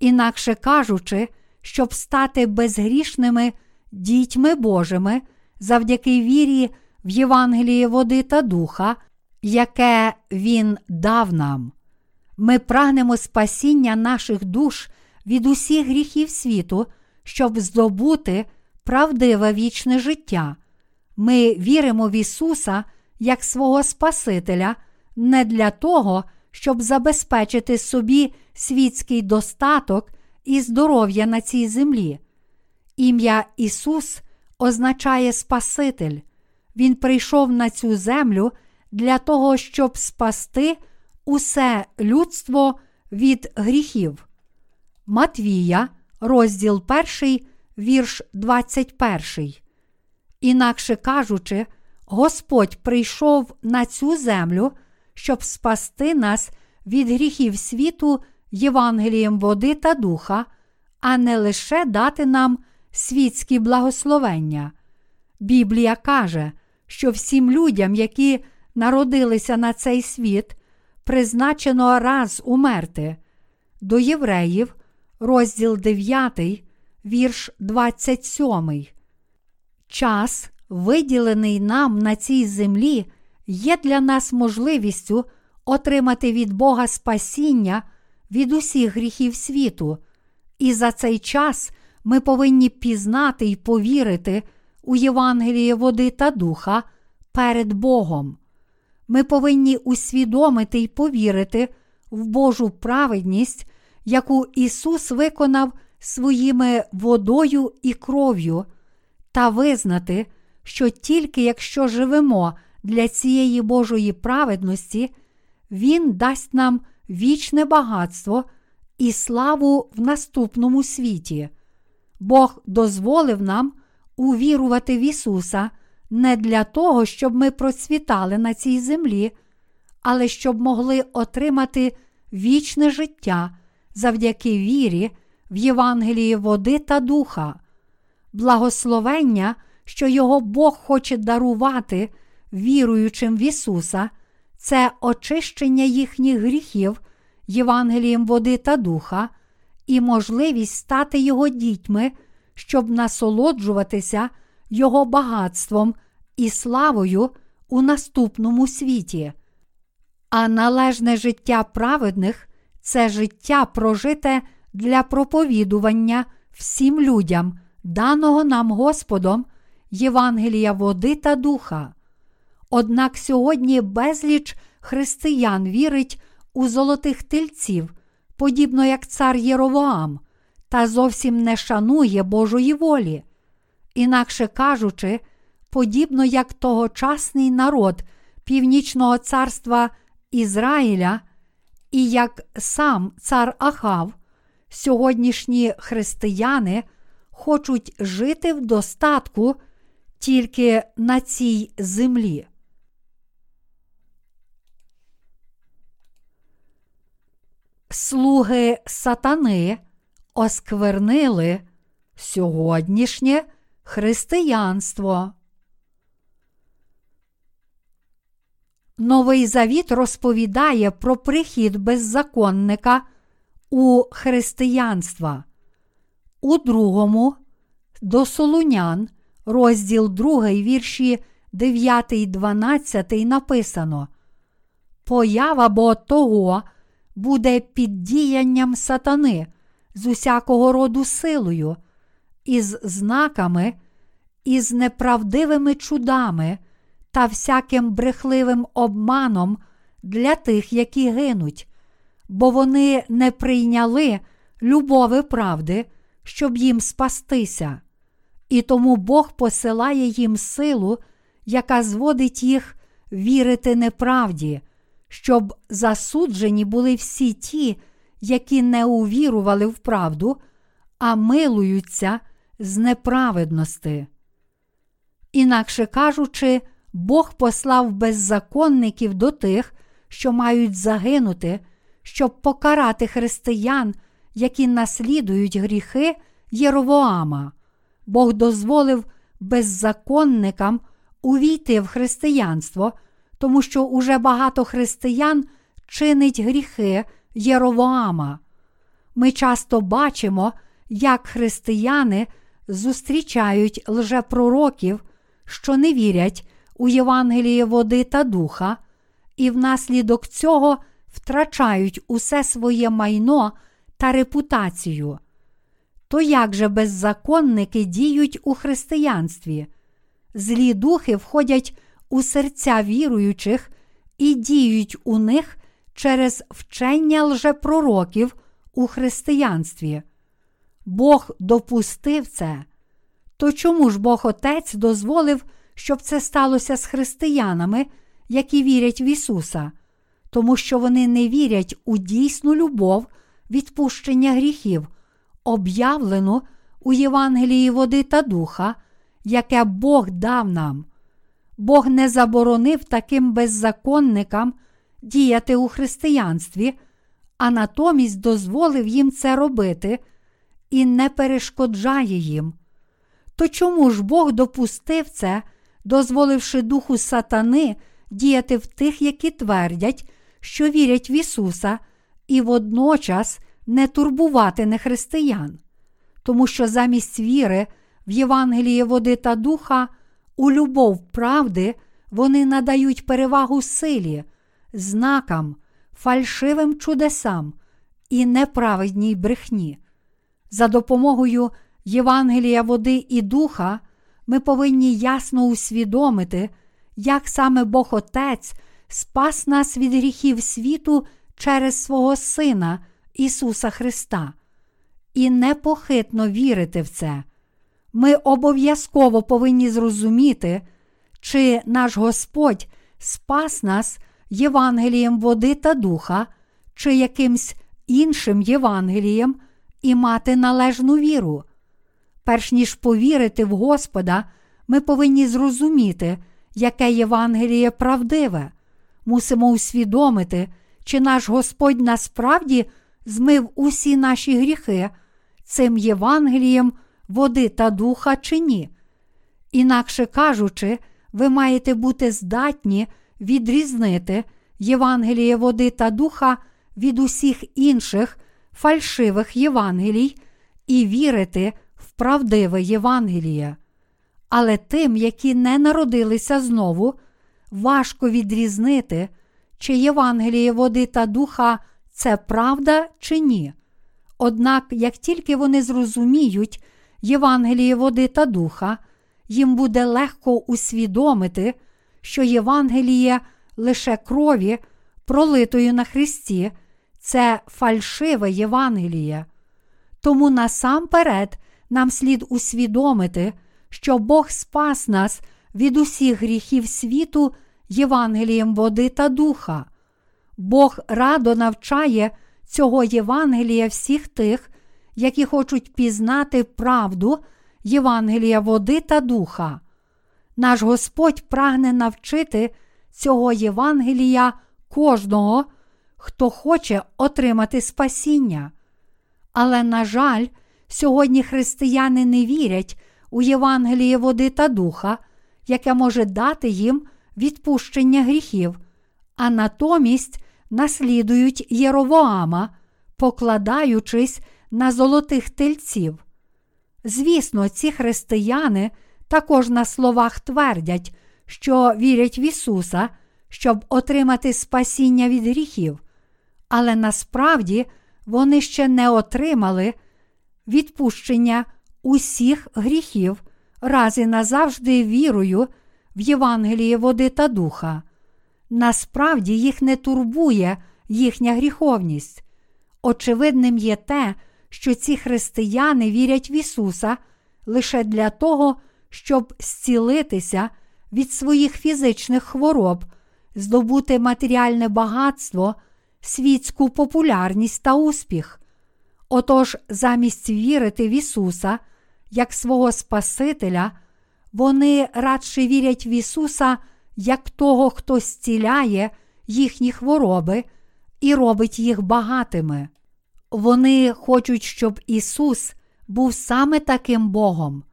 інакше кажучи, щоб стати безгрішними дітьми Божими завдяки вірі в Євангеліє води та духа, яке Він дав нам. Ми прагнемо спасіння наших душ від усіх гріхів світу, щоб здобути правдиве вічне життя. Ми віримо в Ісуса як свого Спасителя не для того, щоб забезпечити собі світський достаток і здоров'я на цій землі. Ім'я Ісус означає Спаситель. Він прийшов на цю землю для того, щоб спасти усе людство від гріхів. Матвія, розділ 1, вірш 21. Інакше кажучи, Господь прийшов на цю землю, щоб спасти нас від гріхів світу Євангелієм води та духа, а не лише дати нам світські благословення. Біблія каже, що всім людям, які народилися на цей світ, призначено раз умерти. До євреїв, розділ 9, вірш 27. Час, виділений нам на цій землі, є для нас можливістю отримати від Бога спасіння від усіх гріхів світу, і за цей час ми повинні пізнати й повірити у Євангеліє води та духа перед Богом. Ми повинні усвідомити й повірити в Божу праведність, яку Ісус виконав своїми водою і кров'ю, та визнати, що тільки якщо живемо для цієї Божої праведності, Він дасть нам вічне багатство і славу в наступному світі. Бог дозволив нам увірувати в Ісуса не для того, щоб ми процвітали на цій землі, але щоб могли отримати вічне життя завдяки вірі в Євангелії води та духа, благословення, що його Бог хоче дарувати віруючим в Ісуса, це очищення їхніх гріхів Євангелієм води та духа і можливість стати Його дітьми, щоб насолоджуватися Його багатством і славою у наступному світі. А належне життя праведних це життя прожите для проповідування всім людям, даного нам Господом Євангелія води та духа. Однак сьогодні безліч християн вірить у золотих тельців, подібно як цар Єровоам, та зовсім не шанує Божої волі. Інакше кажучи, подібно як тогочасний народ Північного царства Ізраїля, і як сам цар Ахав, сьогоднішні християни хочуть жити в достатку тільки на цій землі. Слуги сатани осквернили сьогоднішнє християнство. Новий Завіт розповідає про прихід беззаконника у християнства. У другому до Солунян, розділ 2, вірші 9, 12 написано: Поява бо того буде під діянням сатани з усякого роду силою, із знаками, із неправдивими чудами та всяким брехливим обманом для тих, які гинуть, бо вони не прийняли любови правди, щоб їм спастися. І тому Бог посилає їм силу, яка зводить їх вірити неправді, щоб засуджені були всі ті, які не увірували в правду, а милуються з неправедності. Інакше кажучи, Бог послав беззаконників до тих, що мають загинути, щоб покарати християн, які наслідують гріхи Єровоама. Бог дозволив беззаконникам увійти в християнство, тому що уже багато християн чинить гріхи Єровоама. Ми часто бачимо, як християни зустрічають лжепророків, що не вірять у Євангеліє води та духа, і внаслідок цього втрачають усе своє майно та репутацію. То як же беззаконники діють у християнстві? Злі духи входять у серця віруючих і діють у них через вчення лжепророків у християнстві. Бог допустив це. То чому ж Бог Отець дозволив, щоб це сталося з християнами, які вірять в Ісуса? Тому що вони не вірять у дійсну любов, відпущення гріхів, об'явлену у Євангелії води та духа, яке Бог дав нам. Бог не заборонив таким беззаконникам діяти у християнстві, а натомість дозволив їм це робити і не перешкоджає їм. То чому ж Бог допустив це, дозволивши духу сатани діяти в тих, які твердять, що вірять в Ісуса, і водночас не турбувати нехристиян? Тому що замість віри в Євангеліє води та духа, у любов правди вони надають перевагу силі, знакам, фальшивим чудесам і неправедній брехні. За допомогою Євангелія води і духа ми повинні ясно усвідомити, як саме Бог Отець спас нас від гріхів світу через свого Сина Ісуса Христа, і непохитно вірити в це. Ми обов'язково повинні зрозуміти, чи наш Господь спас нас Євангелієм води та духа, чи якимсь іншим Євангелієм і мати належну віру. Перш ніж повірити в Господа, ми повинні зрозуміти, яке Євангеліє правдиве, мусимо усвідомити, чи наш Господь насправді змив усі наші гріхи цим Євангелієм води та духа чи ні. Інакше кажучи, ви маєте бути здатні відрізнити Євангеліє води та духа від усіх інших фальшивих Євангелій і вірити в правдиве Євангеліє. Але тим, які не народилися знову, важко відрізнити, чи Євангеліє води та духа це правда чи ні. Однак, як тільки вони зрозуміють Євангеліє води та духа, їм буде легко усвідомити, що Євангеліє лише крові, пролитою на Христі, це фальшиве Євангеліє. Тому насамперед нам слід усвідомити, що Бог спас нас від усіх гріхів світу Євангелієм води та духа. Бог радо навчає цього Євангелія всіх тих, які хочуть пізнати правду Євангелія води та духа. Наш Господь прагне навчити цього Євангелія кожного, хто хоче отримати спасіння. Але, на жаль, сьогодні християни не вірять у Євангеліє води та духа, яке може дати їм відпущення гріхів, а натомість наслідують Єровоама, покладаючись на золотих тельців. Звісно, ці християни також на словах твердять, що вірять в Ісуса, щоб отримати спасіння від гріхів, але насправді вони ще не отримали відпущення усіх гріхів раз і назавжди вірою в Євангеліє води та духа. Насправді їх не турбує їхня гріховність. Очевидним є те, що ці християни вірять в Ісуса лише для того, щоб зцілитися від своїх фізичних хвороб, здобути матеріальне багатство, світську популярність та успіх. Отож, замість вірити в Ісуса як свого Спасителя, вони радше вірять в Ісуса як того, хто зціляє їхні хвороби і робить їх багатими. Вони хочуть, щоб Ісус був саме таким Богом.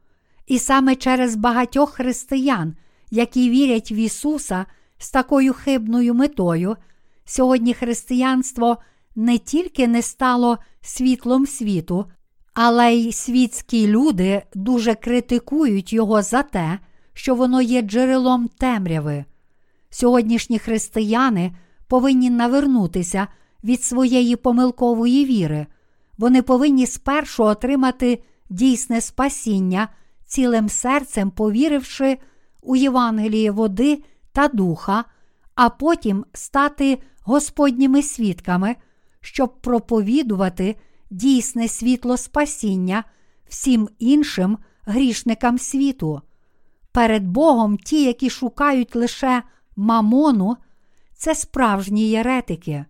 І саме через багатьох християн, які вірять в Ісуса з такою хибною метою, сьогодні християнство не тільки не стало світлом світу, але й світські люди дуже критикують його за те, що воно є джерелом темряви. Сьогоднішні християни повинні навернутися від своєї помилкової віри. Вони повинні спершу отримати дійсне спасіння, цілим серцем повіривши у Євангеліє води та духа, а потім стати Господніми свідками, щоб проповідувати дійсне світло спасіння всім іншим грішникам світу. Перед Богом ті, які шукають лише мамону, це справжні єретики.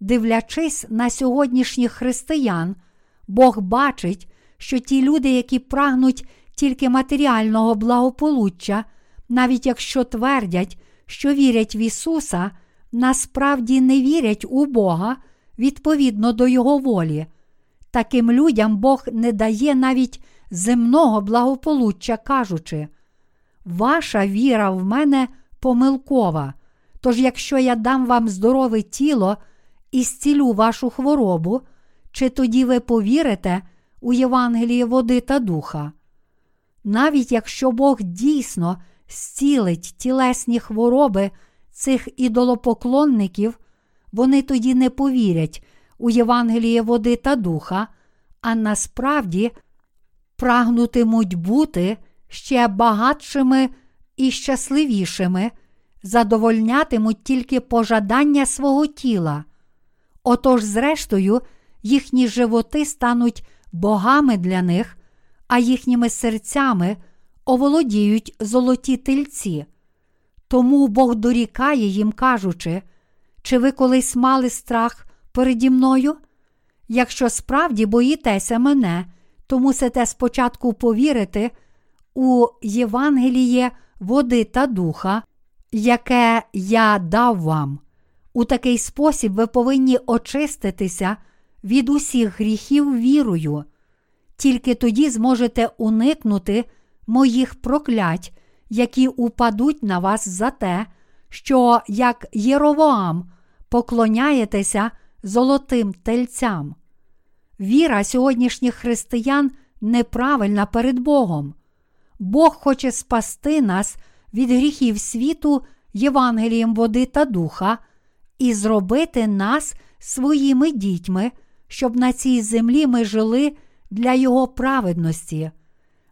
Дивлячись на сьогоднішніх християн, Бог бачить, що ті люди, які прагнуть тільки матеріального благополуччя, навіть якщо твердять, що вірять в Ісуса, насправді не вірять у Бога відповідно до Його волі. Таким людям Бог не дає навіть земного благополуччя, кажучи, ваша віра в мене помилкова. Тож, якщо я дам вам здорове тіло і зцілю вашу хворобу, чи тоді ви повірите у Євангеліє води та духа? Навіть якщо Бог дійсно зцілить тілесні хвороби цих ідолопоклонників, вони тоді не повірять у Євангеліє води та духа, а насправді прагнутимуть бути ще багатшими і щасливішими, задовольнятимуть тільки пожадання свого тіла. Отож, зрештою, їхні животи стануть богами для них, а їхніми серцями оволодіють золоті тельці. Тому Бог дорікає їм, кажучи, чи ви колись мали страх переді мною? Якщо справді боїтеся мене, то мусите спочатку повірити у Євангеліє води та духа, яке я дав вам. У такий спосіб ви повинні очиститися від усіх гріхів вірою. Тільки тоді зможете уникнути моїх проклять, які упадуть на вас за те, що, як Єровоам, поклоняєтеся золотим тельцям. Віра сьогоднішніх християн неправильна перед Богом. Бог хоче спасти нас від гріхів світу Євангелієм води та духа і зробити нас своїми дітьми, щоб на цій землі ми жили для Його праведності,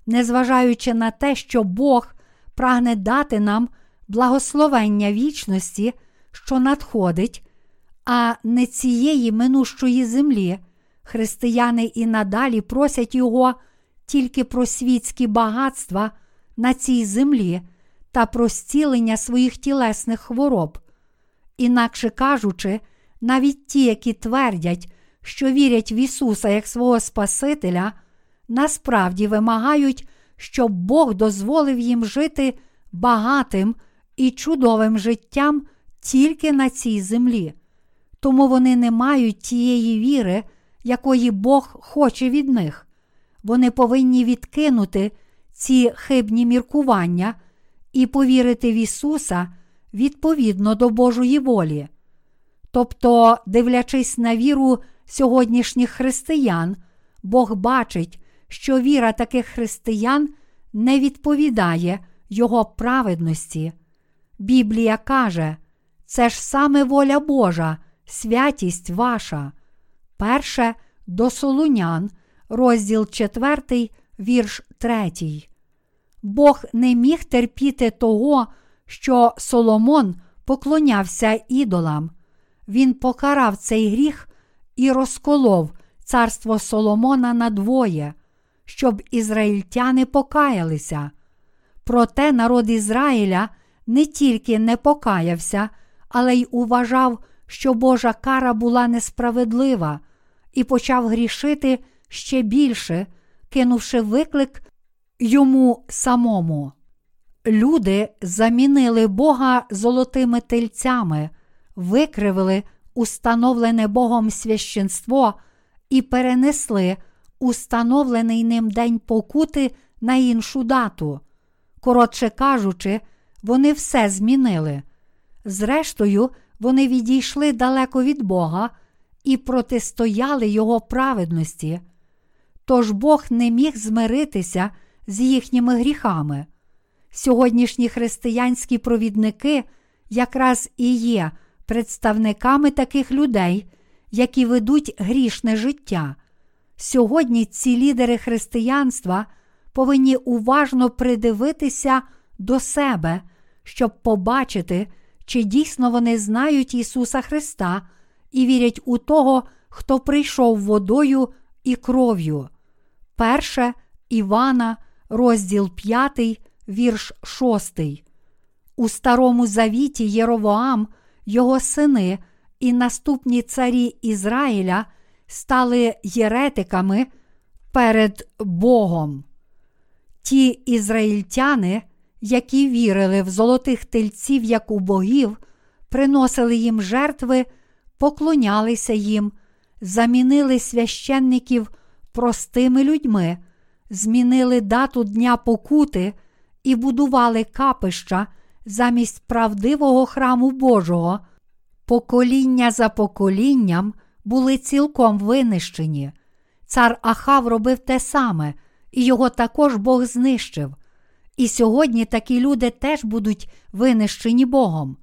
незважаючи на те, що Бог прагне дати нам благословення вічності, що надходить, а не цієї минущої землі, християни і надалі просять Його тільки про світські багатства на цій землі та про зцілення своїх тілесних хвороб. Інакше кажучи, навіть ті, які твердять, що вірять в Ісуса як свого Спасителя, насправді вимагають, щоб Бог дозволив їм жити багатим і чудовим життям тільки на цій землі. Тому вони не мають тієї віри, якої Бог хоче від них. Вони повинні відкинути ці хибні міркування і повірити в Ісуса, відповідно до Божої волі. Тобто, дивлячись на віру сьогоднішніх християн, Бог бачить, що віра таких християн не відповідає Його праведності. Біблія каже, це ж саме воля Божа, святість ваша. Перше до Солунян, розділ 4, вірш 3. Бог не міг терпіти того, що Соломон поклонявся ідолам. Він покарав цей гріх і розколов царство Соломона надвоє, щоб ізраїльтяни покаялися. Проте народ Ізраїля не тільки не покаявся, але й уважав, що Божа кара була несправедлива, і почав грішити ще більше, кинувши виклик йому самому. Люди замінили Бога золотими тельцями, викривили установлене Богом священство і перенесли установлений ним день покути на іншу дату. Коротше кажучи, вони все змінили. Зрештою, вони відійшли далеко від Бога і протистояли Його праведності. Тож Бог не міг змиритися з їхніми гріхами. Сьогоднішні християнські провідники якраз і є представниками таких людей, які ведуть грішне життя. Сьогодні ці лідери християнства повинні уважно придивитися до себе, щоб побачити, чи дійсно вони знають Ісуса Христа і вірять у того, хто прийшов водою і кров'ю. Перше Івана, розділ 5, вірш 6. У Старому Завіті Єровоам, його сини і наступні царі Ізраїля стали єретиками перед Богом. Ті ізраїльтяни, які вірили в золотих тельців як у богів, приносили їм жертви, поклонялися їм, замінили священників простими людьми, змінили дату Дня покути і будували капища замість правдивого храму Божого, покоління за поколінням були цілком винищені. Цар Ахав робив те саме, і його також Бог знищив. І сьогодні такі люди теж будуть винищені Богом.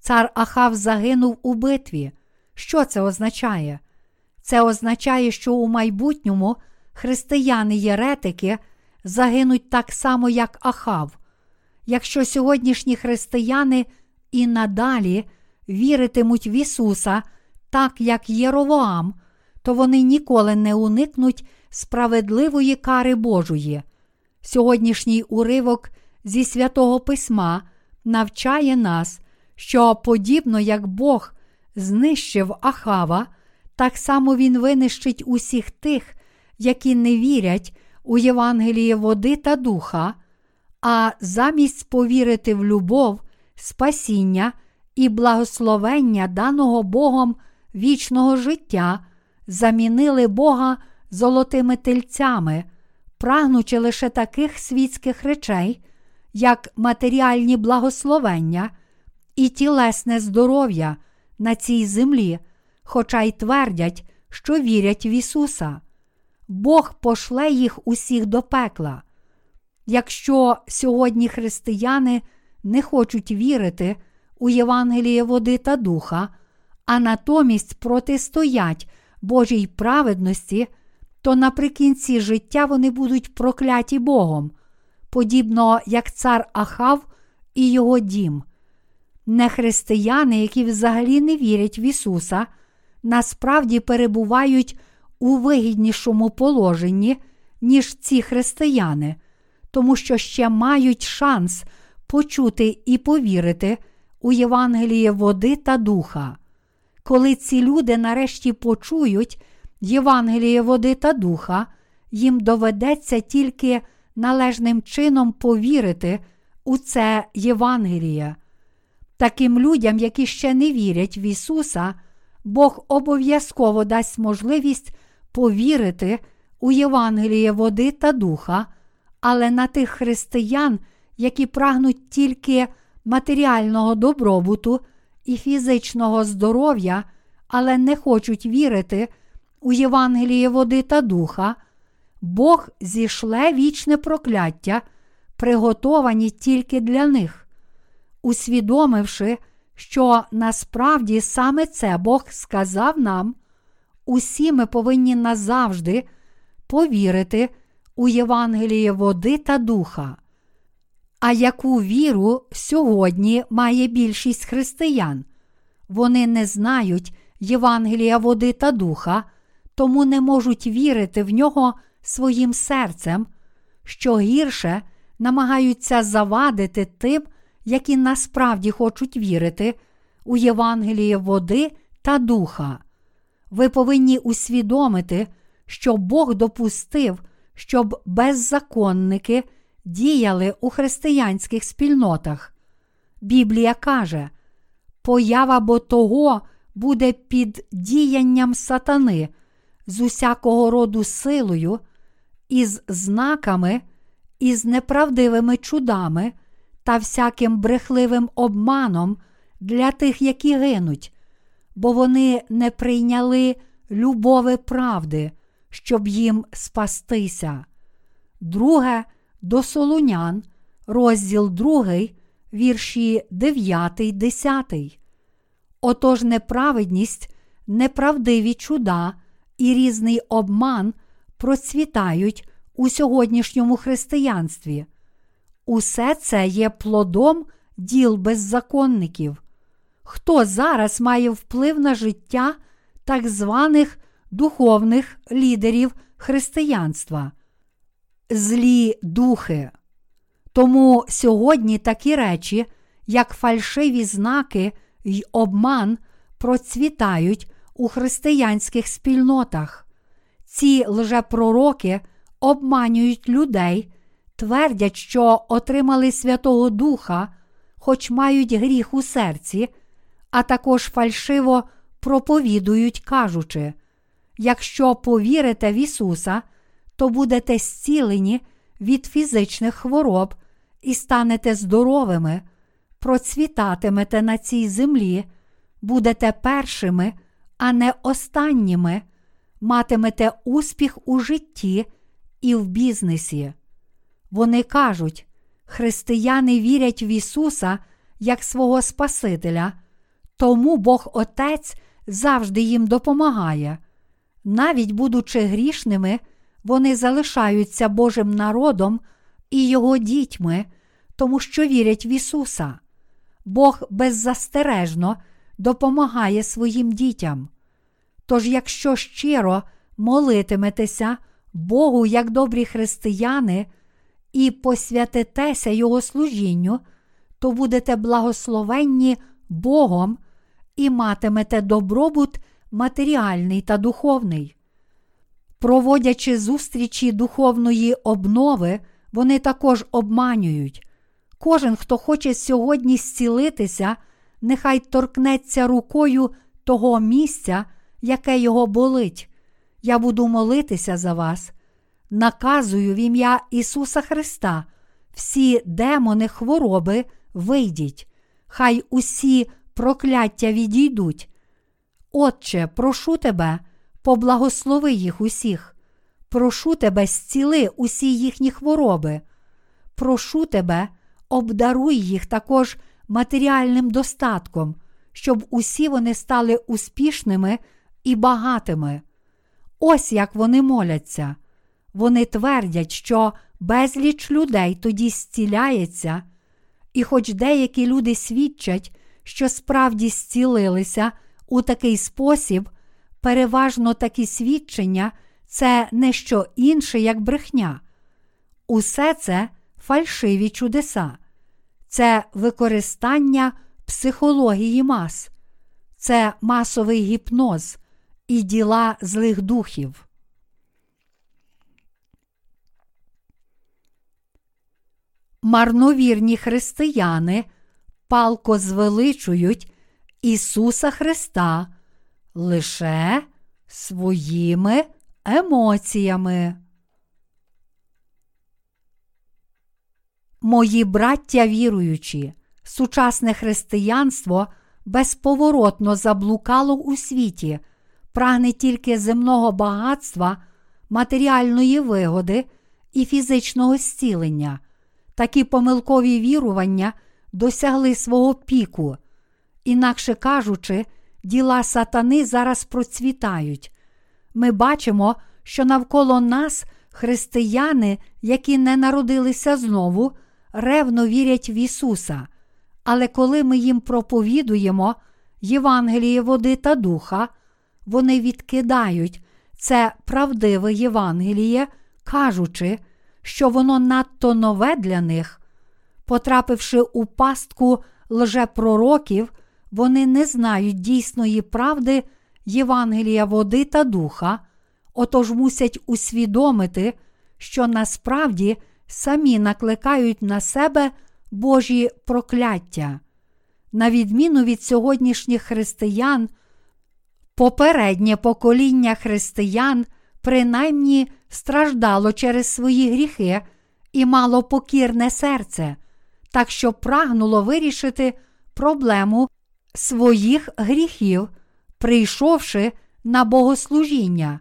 Цар Ахав загинув у битві. Що це означає? Це означає, що у майбутньому християни-єретики загинуть так само, як Ахав. Якщо сьогоднішні християни і надалі віритимуть в Ісуса, так як Єровоам, то вони ніколи не уникнуть справедливої кари Божої. Сьогоднішній уривок зі святого Письма навчає нас, що подібно як Бог знищив Ахава, так само Він винищить усіх тих, які не вірять у Євангеліє води та духа, а замість повірити в любов, спасіння і благословення даного Богом вічного життя, замінили Бога золотими тельцями, прагнучи лише таких світських речей, як матеріальні благословення і тілесне здоров'я на цій землі, хоча й твердять, що вірять в Ісуса. Бог пошле їх усіх до пекла. Якщо сьогодні християни не хочуть вірити у Євангеліє води та духа, а натомість протистоять Божій праведності, то наприкінці життя вони будуть прокляті Богом, подібно як цар Ахав і його дім. Нехристияни, які взагалі не вірять в Ісуса, насправді перебувають у вигіднішому положенні, ніж ці християни, тому що ще мають шанс почути і повірити у Євангеліє води та духа. Коли ці люди нарешті почують Євангеліє води та духа, їм доведеться тільки належним чином повірити у це Євангеліє. Таким людям, які ще не вірять в Ісуса, Бог обов'язково дасть можливість повірити у Євангеліє води та духа, але на тих християн, які прагнуть тільки матеріального добробуту і фізичного здоров'я, але не хочуть вірити у Євангеліє води та духа, Бог зішле вічне прокляття, приготовані тільки для них, усвідомивши, що насправді саме це Бог сказав нам, усі ми повинні назавжди повірити у Євангеліє води та духа. А яку віру сьогодні має більшість християн? Вони не знають Євангелія води та духа, тому не можуть вірити в нього своїм серцем, що гірше намагаються завадити тим, які насправді хочуть вірити у Євангеліє води та духа. Ви повинні усвідомити, що Бог допустив, щоб беззаконники діяли у християнських спільнотах. Біблія каже, поява бо того буде під діянням сатани з усякого роду силою, із знаками, із неправдивими чудами та всяким брехливим обманом для тих, які гинуть, бо вони не прийняли любови правди, щоб їм спастися. Друге до Солунян, розділ 2, вірші 9, 10. Отож неправедність, неправдиві чуда і різний обман процвітають у сьогоднішньому християнстві. Усе це є плодом діл беззаконників. Хто зараз має вплив на життя так званих духовних лідерів християнства? Злі духи. Тому сьогодні такі речі, як фальшиві знаки й обман, процвітають у християнських спільнотах. Ці лжепророки обманюють людей, твердять, що отримали Святого Духа, хоч мають гріх у серці, а також фальшиво проповідують, кажучи: якщо повірите в Ісуса, то будете зцілені від фізичних хвороб і станете здоровими, процвітатимете на цій землі, будете першими, а не останніми, матимете успіх у житті і в бізнесі. Вони кажуть, християни вірять в Ісуса як свого Спасителя, тому Бог Отець завжди їм допомагає. Навіть будучи грішними, вони залишаються Божим народом і Його дітьми, тому що вірять в Ісуса. Бог беззастережно допомагає своїм дітям. Тож, якщо щиро молитиметеся Богу, як добрі християни, і посвятитеся Його служінню, то будете благословенні Богом і матимете добробут матеріальний та духовний. Проводячи зустрічі духовної обнови, вони також обманюють. Кожен, хто хоче сьогодні зцілитися, нехай торкнеться рукою того місця, яке його болить. Я буду молитися за вас. Наказую в ім'я Ісуса Христа, всі демони хвороби вийдіть, хай усі прокляття відійдуть. Отче, прошу тебе, поблагослови їх усіх. Прошу тебе, зціли усі їхні хвороби. Прошу тебе, обдаруй їх також матеріальним достатком, щоб усі вони стали успішними і багатими. Ось як вони моляться. Вони твердять, що безліч людей тоді зціляється, і хоч деякі люди свідчать, що справді зцілилися у такий спосіб, переважно такі свідчення це не що інше, як брехня. Усе це фальшиві чудеса, це використання психології мас, це масовий гіпноз і діла злих духів. Марновірні християни палко звеличують Ісуса Христа лише своїми емоціями. Мої браття віруючі, Сучасне християнство безповоротно заблукало у світі, прагне тільки земного багатства, матеріальної вигоди і фізичного зцілення. Такі помилкові вірування досягли свого піку. Інакше кажучи, діла сатани зараз процвітають. Ми бачимо, що навколо нас християни, які не народилися знову, ревно вірять в Ісуса. Але коли ми їм проповідуємо Євангеліє води та духа, вони відкидають це правдиве Євангеліє, кажучи, що воно надто нове для них. Потрапивши у пастку лжепророків, вони не знають дійсної правди Євангелія води та духа, отож мусять усвідомити, що насправді самі накликають на себе Божі прокляття. На відміну від сьогоднішніх християн, попереднє покоління християн принаймні страждало через свої гріхи і мало покірне серце, так що прагнуло вирішити проблему своїх гріхів, прийшовши на богослужіння.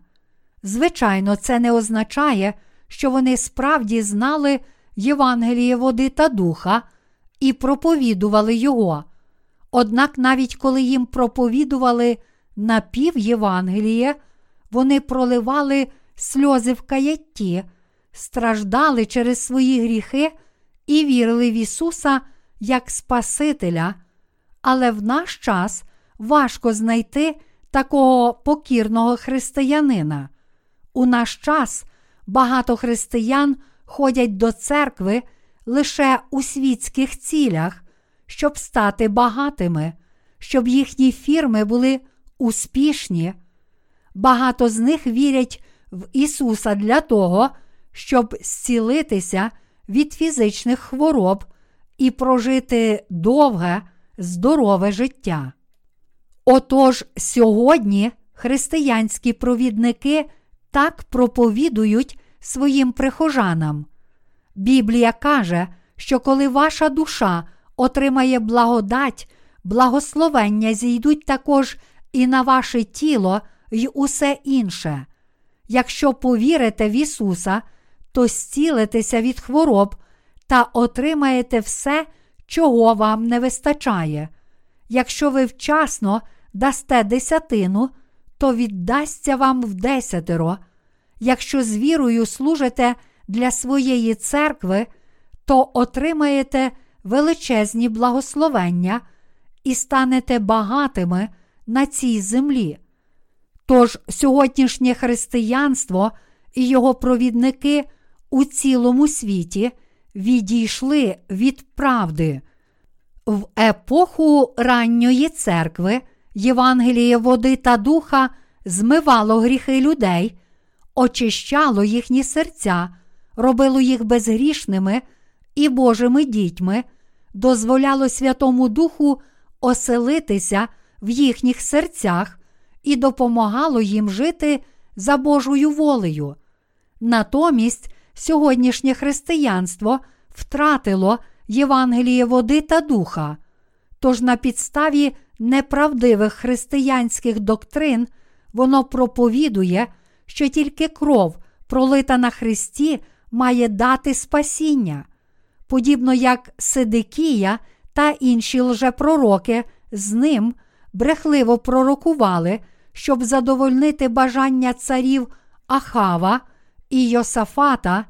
Звичайно, це не означає, що вони справді знали Євангеліє води та духа і проповідували його. Однак, навіть коли їм проповідували напів Євангеліє, вони проливали сльози в каятті, страждали через свої гріхи і вірили в Ісуса як Спасителя, але в наш час важко знайти такого покірного християнина. У наш час багато християн ходять до церкви лише у світських цілях, щоб стати багатими, щоб їхні фірми були успішні. Багато з них вірять в Ісуса для того, щоб зцілитися від фізичних хвороб і прожити довге, здорове життя. Отож, сьогодні християнські провідники так проповідують своїм прихожанам. Біблія каже, що коли ваша душа отримає благодать, благословення зійдуть також і на ваше тіло й усе інше. Якщо повірите в Ісуса, то зцілитеся від хвороб та отримаєте все, чого вам не вистачає. Якщо ви вчасно дасте десятину, то віддасться вам в десятеро. Якщо з вірою служите для своєї церкви, то отримаєте величезні благословення і станете багатими на цій землі. Тож сьогоднішнє християнство і його провідники у цілому світі відійшли від правди. В епоху ранньої церкви Євангеліє води та духа змивало гріхи людей, очищало їхні серця, робило їх безгрішними і Божими дітьми, дозволяло Святому Духу оселитися в їхніх серцях і допомагало їм жити за Божою волею. Натомість сьогоднішнє християнство втратило Євангеліє води та духа. Тож на підставі неправдивих християнських доктрин воно проповідує, що тільки кров, пролита на Христі, має дати спасіння, подібно як Сидикія та інші лжепророки з ним брехливо пророкували, щоб задовольнити бажання царів Ахава і Йосафата,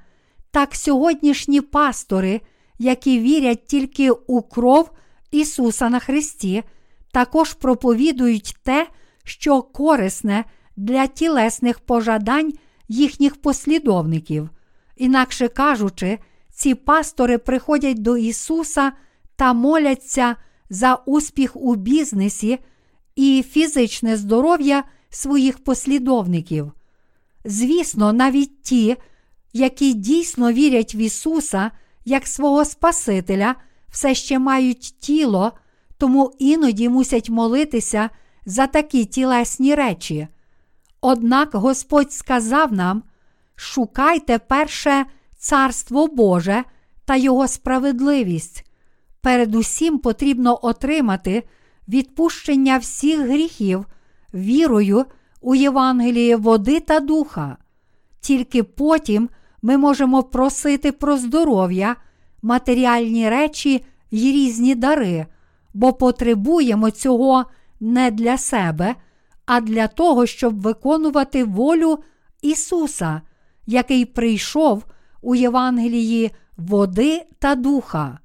так сьогоднішні пастори, які вірять тільки у кров Ісуса на Христі, також проповідують те, що корисне для тілесних пожадань їхніх послідовників. Інакше кажучи, ці пастори приходять до Ісуса та моляться за успіх у бізнесі і фізичне здоров'я своїх послідовників. Звісно, навіть ті, які дійсно вірять в Ісуса як свого Спасителя, все ще мають тіло, тому іноді мусять молитися за такі тілесні речі. Однак Господь сказав нам: шукайте перше Царство Боже та Його справедливість, передусім потрібно отримати відпущення всіх гріхів вірою у Євангеліє води та духа. Тільки потім ми можемо просити про здоров'я, матеріальні речі й різні дари, бо потребуємо цього не для себе, а для того, щоб виконувати волю Ісуса, який прийшов у Євангелії води та духа.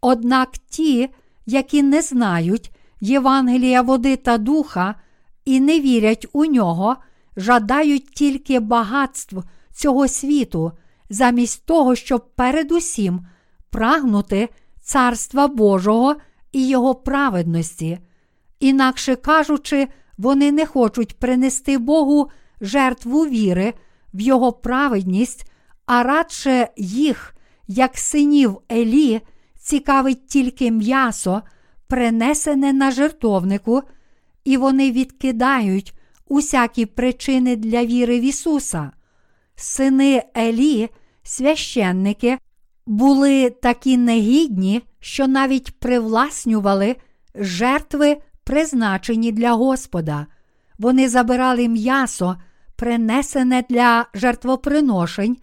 Однак ті, які не знають Євангелія води та духа і не вірять у нього, жадають тільки багатств цього світу, замість того, щоб передусім прагнути Царства Божого і Його праведності. Інакше кажучи, вони не хочуть принести Богу жертву віри в Його праведність, а радше їх, як синів Елі, цікавить тільки м'ясо, принесене на жертовнику, і вони відкидають усякі причини для віри в Ісуса. Сини Елі, священники, були такі негідні, що навіть привласнювали жертви, призначені для Господа. Вони забирали м'ясо, принесене для жертвоприношень,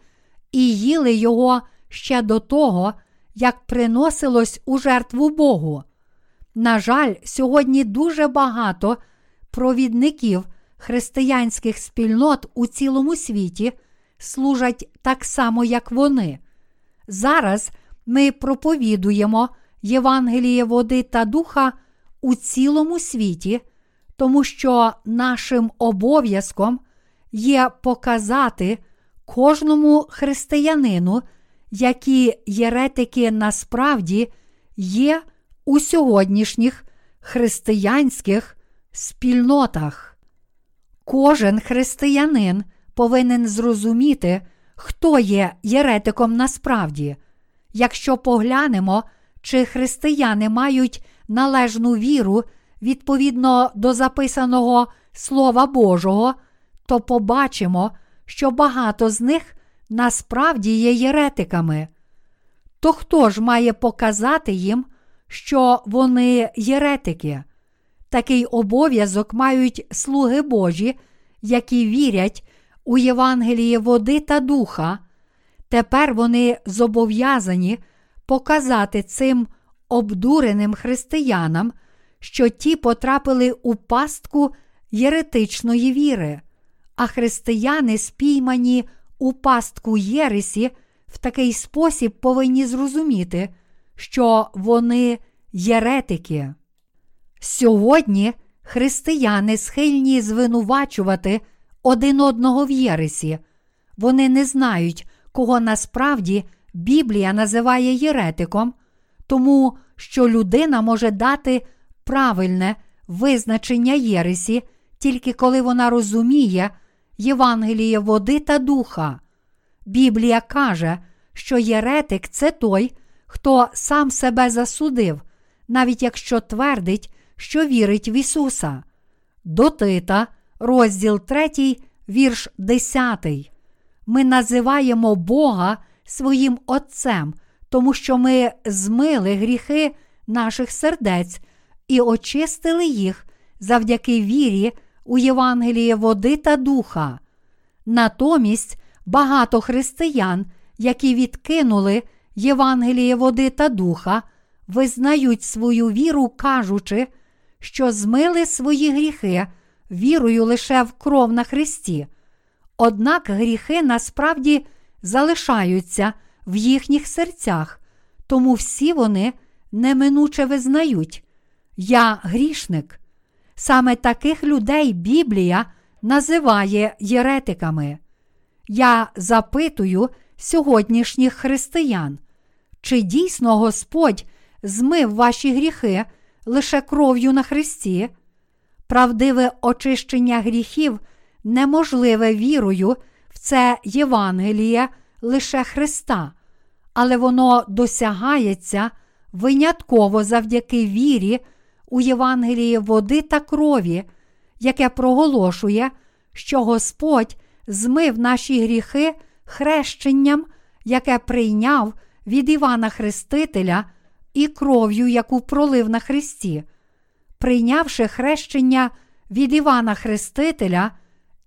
і їли його ще до того, як приносилось у жертву Богу. На жаль, сьогодні дуже багато провідників християнських спільнот у цілому світі служать так само, як вони. Зараз ми проповідуємо Євангеліє води та духа у цілому світі, тому що нашим обов'язком є показати кожному християнину, які єретики насправді є у сьогоднішніх християнських спільнотах. Кожен християнин повинен зрозуміти, хто є єретиком насправді. Якщо поглянемо, чи християни мають належну віру відповідно до записаного Слова Божого, то побачимо, що багато з них насправді є єретиками. То хто ж має показати їм, що вони єретики? Такий обов'язок мають слуги Божі, які вірять у Євангеліє води та духа. Тепер вони зобов'язані показати цим обдуреним християнам, що ті потрапили у пастку єретичної віри, а християни, спіймані у пастку Єресі, в такий спосіб повинні зрозуміти, що вони єретики. Сьогодні християни схильні звинувачувати один одного в Єресі. Вони не знають, кого насправді Біблія називає єретиком, тому що людина може дати правильне визначення Єресі, тільки коли вона розуміє Євангеліє води та духа. Біблія каже, що єретик це той, хто сам себе засудив, навіть якщо твердить, що вірить в Ісуса. До Тита, розділ 3, вірш 10. Ми називаємо Бога своїм Отцем, тому що ми змили гріхи наших сердець і очистили їх завдяки вірі у Євангеліє води та духа. Натомість багато християн, які відкинули Євангеліє води та духа, визнають свою віру, кажучи, що змили свої гріхи вірою лише в кров на Христі. Однак гріхи насправді залишаються в їхніх серцях, тому всі вони неминуче визнають. Я грішник. Саме таких людей Біблія називає єретиками. Я запитую сьогоднішніх християн, чи дійсно Господь змив ваші гріхи лише кров'ю на Христі? Правдиве очищення гріхів неможливе вірою в це Євангеліє лише Христа, але воно досягається винятково завдяки вірі у Євангелії води та крові, яке проголошує, що Господь змив наші гріхи хрещенням, яке прийняв від Івана Хрестителя і кров'ю, яку пролив на Христі. Прийнявши хрещення від Івана Хрестителя,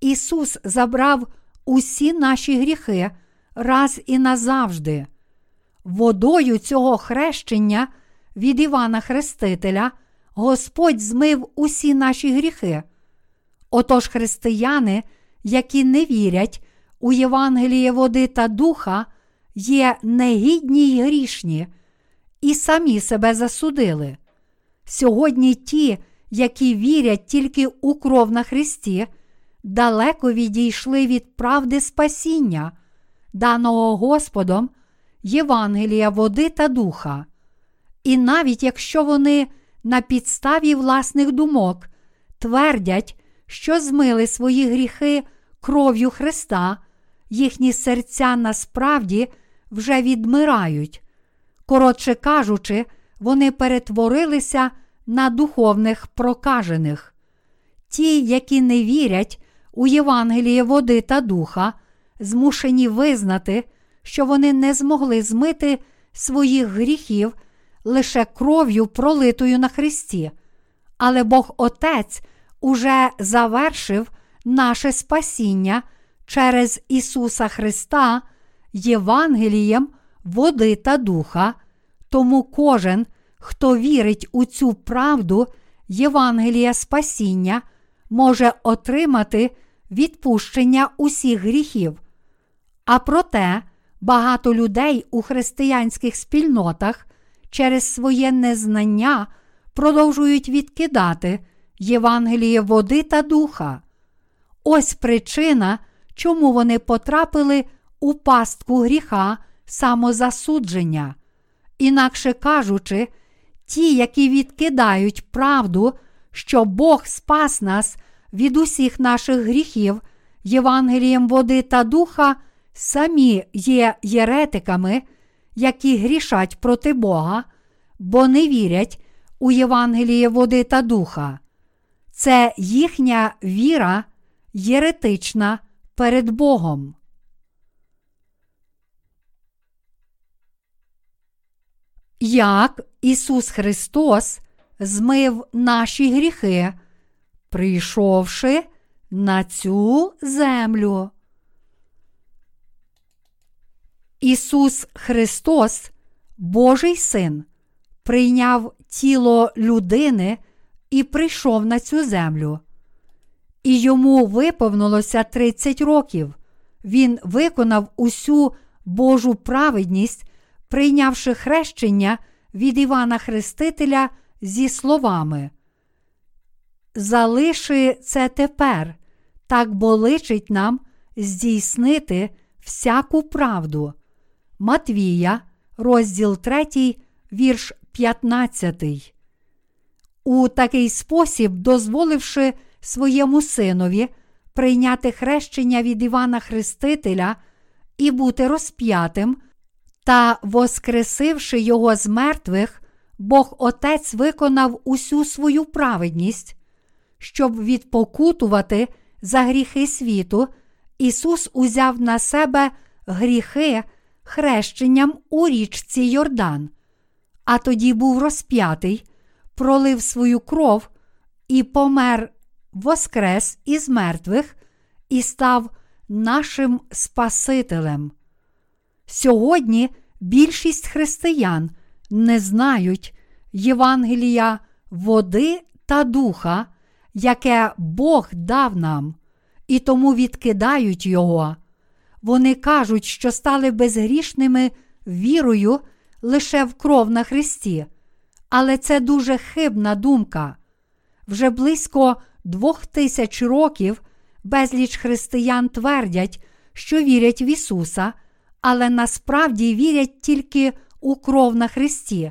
Ісус забрав усі наші гріхи раз і назавжди. Водою цього хрещення від Івана Хрестителя Господь змив усі наші гріхи. Отож християни, які не вірять у Євангеліє води та духа, є негідні й грішні і самі себе засудили. Сьогодні ті, які вірять тільки у кров на Христі, далеко відійшли від правди спасіння, даного Господом Євангелія води та духа. І навіть якщо вони на підставі власних думок твердять, що змили свої гріхи кров'ю Христа, їхні серця насправді вже відмирають. Коротше кажучи, вони перетворилися на духовних прокажених. Ті, які не вірять у Євангеліє води та духа, змушені визнати, що вони не змогли змити своїх гріхів лише кров'ю, пролитою на Христі. Але Бог Отець уже завершив наше спасіння через Ісуса Христа Євангелієм води та духа, тому кожен, хто вірить у цю правду Євангелія спасіння, може отримати відпущення усіх гріхів. А проте багато людей у християнських спільнотах через своє незнання продовжують відкидати Євангеліє води та духа. Ось причина, чому вони потрапили у пастку гріха самозасудження. Інакше кажучи, ті, які відкидають правду, що Бог спас нас від усіх наших гріхів, Євангелієм води та духа, самі є єретиками, які грішать проти Бога, бо не вірять у Євангеліє води та духа. Це їхня віра єретична перед Богом. Як Ісус Христос змив наші гріхи, прийшовши на цю землю. Ісус Христос, Божий Син, прийняв тіло людини і прийшов на цю землю. І йому виповнилося 30 років. Він виконав усю Божу праведність, прийнявши хрещення від Івана Хрестителя зі словами. Залиши це тепер, так боличить нам здійснити всяку правду. Матвія, розділ 3, вірш 15. У такий спосіб, дозволивши своєму синові прийняти хрещення від Івана Хрестителя і бути розп'ятим, та воскресивши його з мертвих, Бог Отець виконав усю свою праведність, щоб відпокутувати за гріхи світу, Ісус узяв на себе гріхи хрещенням у річці Йордан, а тоді був розп'ятий, пролив свою кров і помер воскрес із мертвих і став нашим Спасителем. Сьогодні більшість християн не знають Євангелія води та духа, яке Бог дав нам, і тому відкидають його. Вони кажуть, що стали безгрішними вірою лише в кров на Христі, але це дуже хибна думка. Вже близько двох тисяч років безліч християн твердять, що вірять в Ісуса, але насправді вірять тільки у кров на Христі,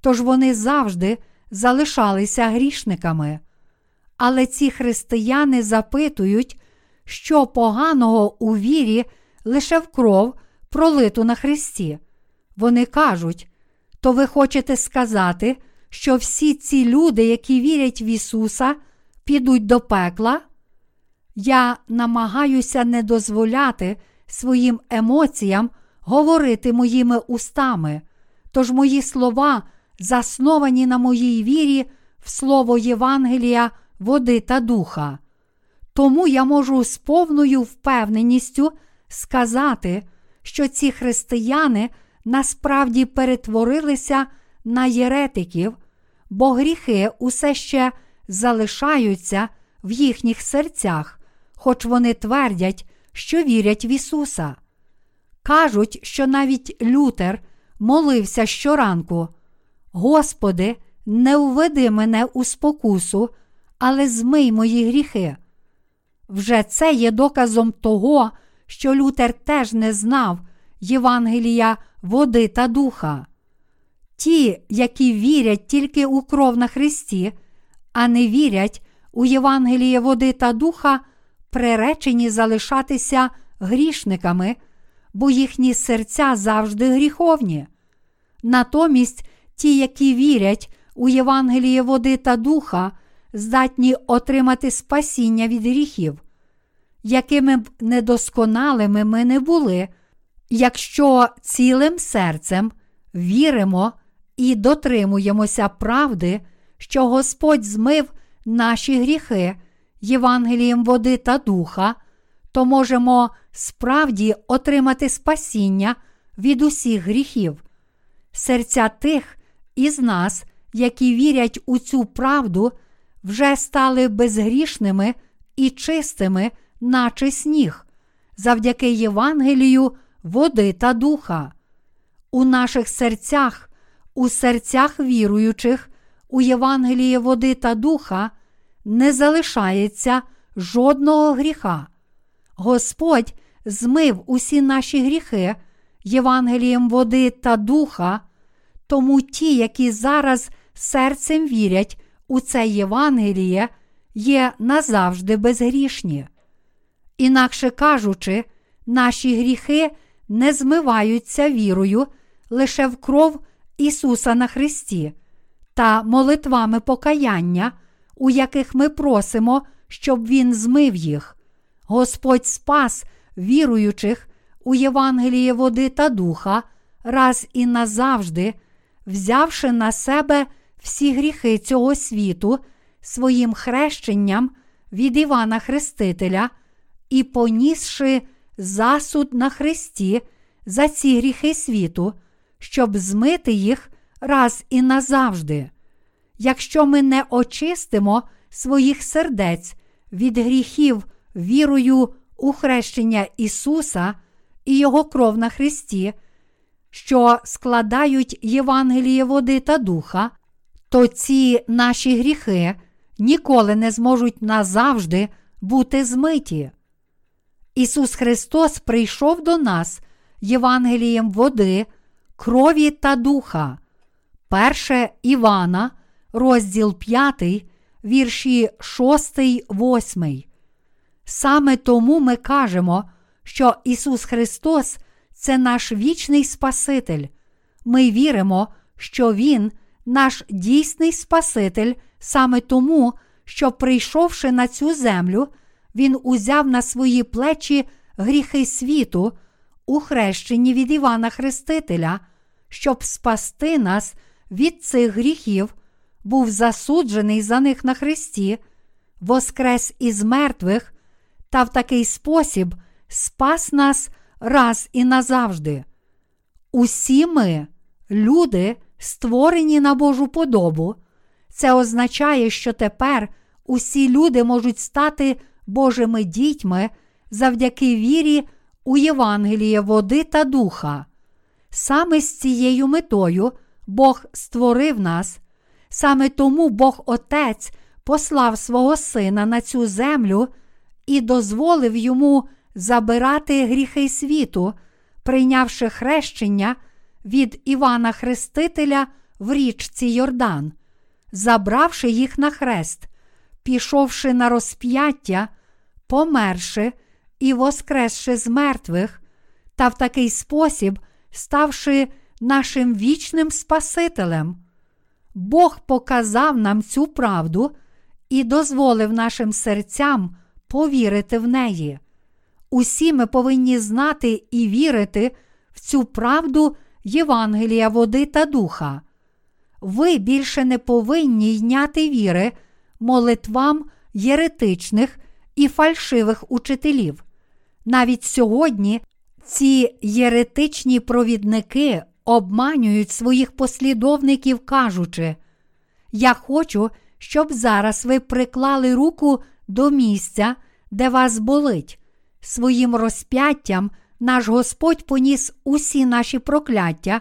тож вони завжди залишалися грішниками. Але ці християни запитують, що поганого у вірі лише в кров, пролиту на Христі. Вони кажуть, то ви хочете сказати, що всі ці люди, які вірять в Ісуса, підуть до пекла? Я намагаюся не дозволяти своїм емоціям говорити моїми устами, тож мої слова засновані на моїй вірі в слово Євангелія, води та духа. Тому я можу з повною впевненістю сказати, що ці християни насправді перетворилися на єретиків, бо гріхи усе ще залишаються в їхніх серцях, хоч вони твердять, що вірять в Ісуса. Кажуть, що навіть Лютер молився щоранку: Господи, не введи мене у спокусу, але змий мої гріхи. Вже це є доказом того, що Лютер теж не знав Євангелія води та духа. Ті, які вірять тільки у кров на Христі, а не вірять у Євангеліє води та духа, приречені залишатися грішниками, бо їхні серця завжди гріховні. Натомість ті, які вірять у Євангеліє води та духа, здатні отримати спасіння від гріхів, якими б недосконалими ми не були, якщо цілим серцем віримо і дотримуємося правди, що Господь змив наші гріхи Євангелієм води та духа, то можемо справді отримати спасіння від усіх гріхів. Серця тих із нас, які вірять у цю правду, вже стали безгрішними і чистими, наче сніг, завдяки Євангелію, води та духа. У наших серцях, у серцях віруючих, у Євангелії води та духа не залишається жодного гріха. Господь змив усі наші гріхи Євангелієм води та духа, тому ті, які зараз серцем вірять у це Євангеліє, є назавжди безгрішні. Інакше кажучи, наші гріхи не змиваються вірою лише в кров Ісуса на Христі та молитвами покаяння, у яких ми просимо, щоб Він змив їх. Господь спас віруючих у Євангеліє води та духа раз і назавжди, взявши на себе всі гріхи цього світу своїм хрещенням від Івана Хрестителя і понісши засуд на Христі за ці гріхи світу, щоб змити їх раз і назавжди. Якщо ми не очистимо своїх сердець від гріхів вірою у хрещення Ісуса і Його кров на Христі, що складають Євангеліє води та духа, то ці наші гріхи ніколи не зможуть назавжди бути змиті. Ісус Христос прийшов до нас Євангелієм води, крові та духа. Перше Івана, розділ 5, вірші 6, 8. Саме тому ми кажемо, що Ісус Христос це наш вічний Спаситель. Ми віримо, що Він наш дійсний Спаситель саме тому, що, прийшовши на цю землю, Він узяв на свої плечі гріхи світу у хрещенні від Івана Хрестителя, щоб спасти нас від цих гріхів, був засуджений за них на Христі, воскрес із мертвих та в такий спосіб спас нас раз і назавжди. Усі ми, люди, створені на Божу подобу. Це означає, що тепер усі люди можуть стати Божими дітьми завдяки вірі у Євангеліє води та духа. Саме з цією метою Бог створив нас, саме тому Бог Отець послав свого Сина на цю землю і дозволив йому забирати гріхи світу, прийнявши хрещення від Івана Хрестителя в річці Йордан, забравши їх на хрест, пішовши на розп'яття, померши і воскресши з мертвих, та в такий спосіб ставши нашим вічним Спасителем. Бог показав нам цю правду і дозволив нашим серцям повірити в неї. Усі ми повинні знати і вірити в цю правду Євангелія води та духа. ви більше не повинні йняти віри молитвам єретичних і фальшивих учителів. Навіть сьогодні ці єретичні провідники обманюють своїх послідовників, кажучи: Я хочу, щоб зараз ви приклали руку до місця, де вас болить. Своїм розп'яттям наш Господь поніс усі наші прокляття,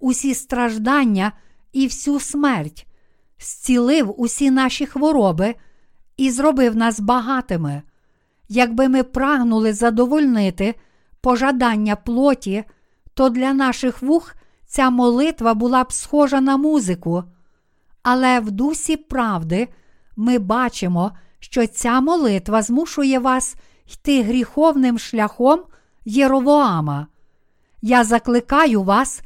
усі страждання і всю смерть, зцілив усі наші хвороби і зробив нас багатими. Якби ми прагнули задовольнити пожадання плоті, то для наших вух ця молитва була б схожа на музику. Але в дусі правди ми бачимо, що ця молитва змушує вас йти гріховним шляхом Єровоама. Я закликаю вас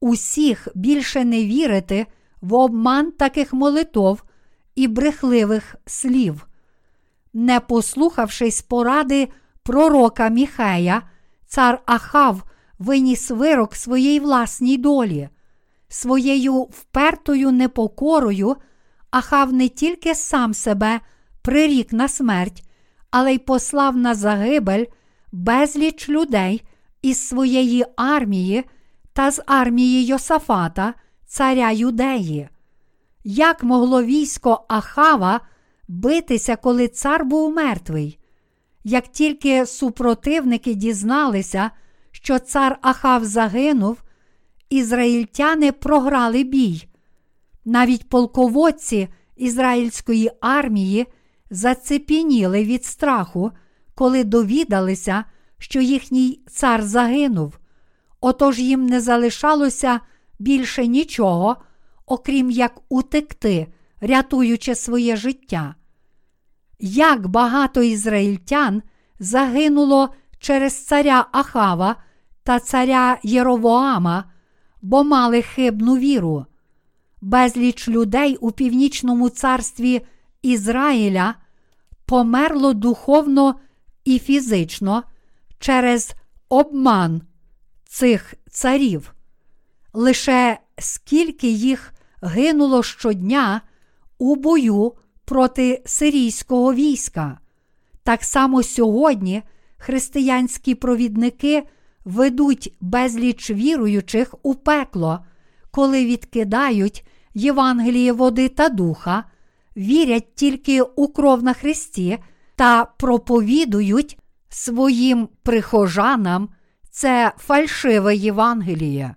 усіх більше не вірити в обман таких молитов і брехливих слів. Не послухавшись поради пророка Міхея, цар Ахав виніс вирок своїй власній долі. Своєю впертою непокорою Ахав не тільки сам себе прирік на смерть, але й послав на загибель безліч людей із своєї армії та з армії Йосафата, царя Юдеї. Як могло військо Ахава битися, коли цар був мертвий? Як тільки супротивники дізналися, що цар Ахав загинув, ізраїльтяни програли бій. Навіть полководці ізраїльської армії зацепініли від страху, коли довідалися, що їхній цар загинув. Отож їм не залишалося більше нічого, окрім як утекти, рятуючи своє життя. Як багато ізраїльтян загинуло через царя Ахава та царя Єровоама, бо мали хибну віру. Безліч людей у північному царстві Ізраїля померло духовно і фізично через обман цих царів. Лише скільки їх гинуло щодня у бою проти сирійського війська. Так само сьогодні християнські провідники ведуть безліч віруючих у пекло, коли відкидають Євангеліє води та духа, вірять тільки у кров на Христі та проповідують своїм прихожанам це фальшиве Євангеліє.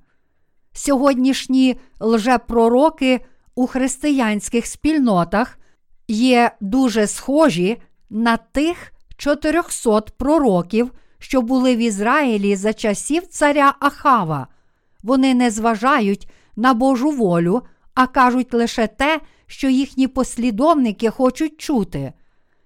Сьогоднішні лжепророки у християнських спільнотах є дуже схожі на тих 400 пророків, що були в Ізраїлі за часів царя Ахава. Вони не зважають на Божу волю, а кажуть лише те, що їхні послідовники хочуть чути,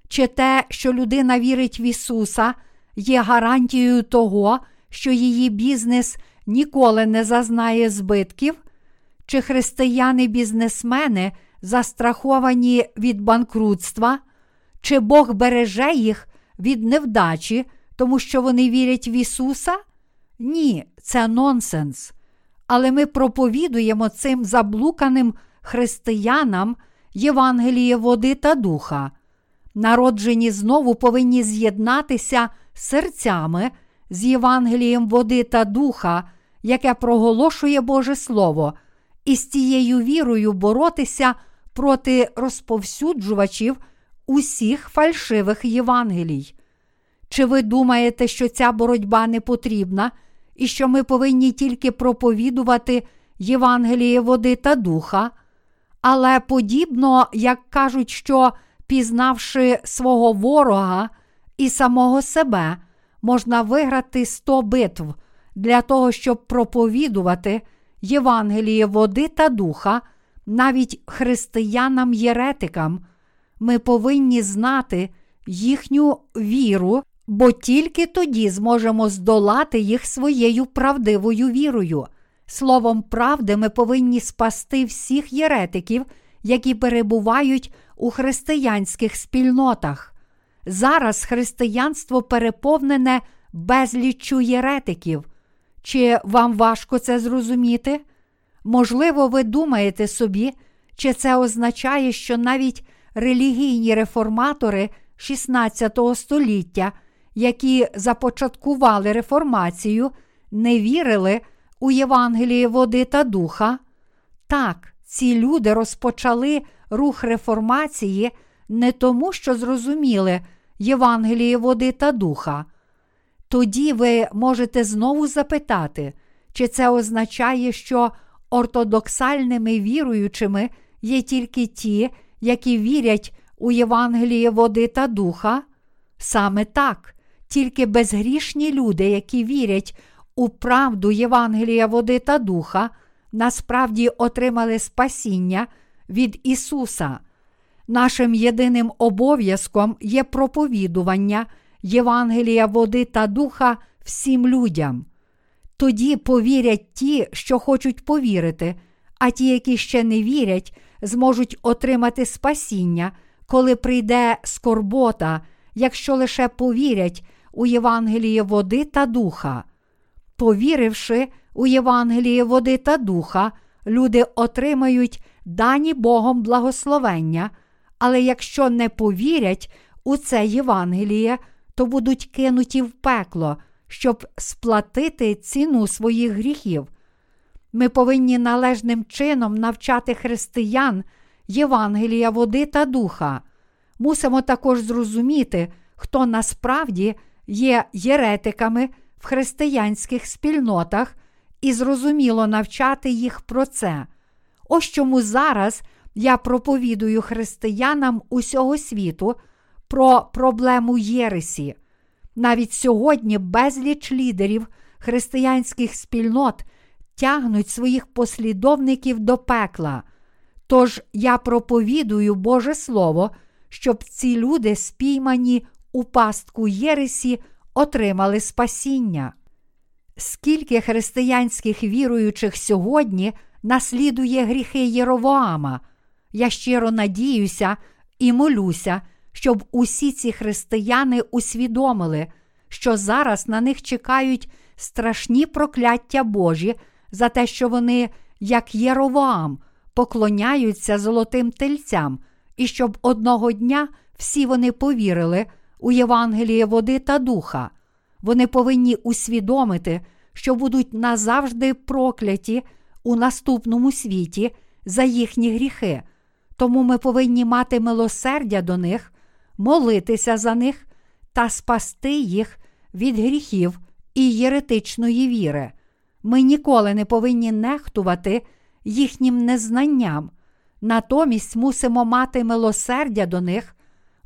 чи те, що людина вірить в Ісуса, є гарантією того, що її бізнес ніколи не зазнає збитків, чи християни-бізнесмени застраховані від банкрутства, чи Бог береже їх від невдачі, тому що вони вірять в Ісуса? Ні, це нонсенс. Але ми проповідуємо цим заблуканим християнам Євангеліє води та духа. Народжені знову повинні з'єднатися серцями з Євангелієм води та духа, яке проголошує Боже Слово, і з тією вірою боротися проти розповсюджувачів усіх фальшивих Євангелій. Чи ви думаєте, що ця боротьба не потрібна, і що ми повинні тільки проповідувати Євангеліє води та духа? Але подібно, як кажуть, що пізнавши свого ворога і самого себе, можна виграти 100 битв для того, щоб проповідувати Євангеліє води та духа, навіть християнам-єретикам, ми повинні знати їхню віру, бо тільки тоді зможемо здолати їх своєю правдивою вірою. Словом правди, ми повинні спасти всіх єретиків, які перебувають у християнських спільнотах. Зараз християнство переповнене безліччю єретиків. Чи вам важко це зрозуміти? Можливо, ви думаєте собі, чи це означає, що навіть релігійні реформатори 16 століття, які започаткували реформацію, не вірили у Євангеліє води та духа? Так, ці люди розпочали рух реформації не тому, що зрозуміли Євангеліє води та духа. Тоді ви можете знову запитати, чи це означає, що ортодоксальними віруючими є тільки ті, які вірять у Євангеліє води та духа? Саме так, тільки безгрішні люди, які вірять у правду Євангелія води та духа, насправді отримали спасіння від Ісуса. Нашим єдиним обов'язком є проповідування Євангелія води та духа всім людям. Тоді повірять ті, що хочуть повірити, а ті, які ще не вірять, зможуть отримати спасіння, коли прийде скорбота, якщо лише повірять у Євангеліє води та духа. Повіривши у Євангеліє води та духа, люди отримають дані Богом благословення, але якщо не повірять у це Євангеліє, то будуть кинуті в пекло, щоб сплатити ціну своїх гріхів. Ми повинні належним чином навчати християн Євангелія води та духа. Мусимо також зрозуміти, хто насправді є єретиками в християнських спільнотах і зрозуміло навчати їх про це. Ось чому зараз я проповідую християнам усього світу про проблему Єресі. Навіть сьогодні безліч лідерів християнських спільнот тягнуть своїх послідовників до пекла. Тож я проповідую Боже Слово, щоб ці люди, спіймані у пастку Єресі, отримали спасіння. Скільки християнських віруючих сьогодні наслідує гріхи Єровоама, я щиро надіюся і молюся, щоб усі ці християни усвідомили, що зараз на них чекають страшні прокляття Божі за те, що вони, як Єровоам, поклоняються золотим тельцям, і щоб одного дня всі вони повірили у Євангеліє води та духа. Вони повинні усвідомити, що будуть назавжди прокляті у наступному світі за їхні гріхи. Тому ми повинні мати милосердя до них, молитися за них та спасти їх від гріхів і єретичної віри. Ми ніколи не повинні нехтувати їхнім незнанням. Натомість мусимо мати милосердя до них,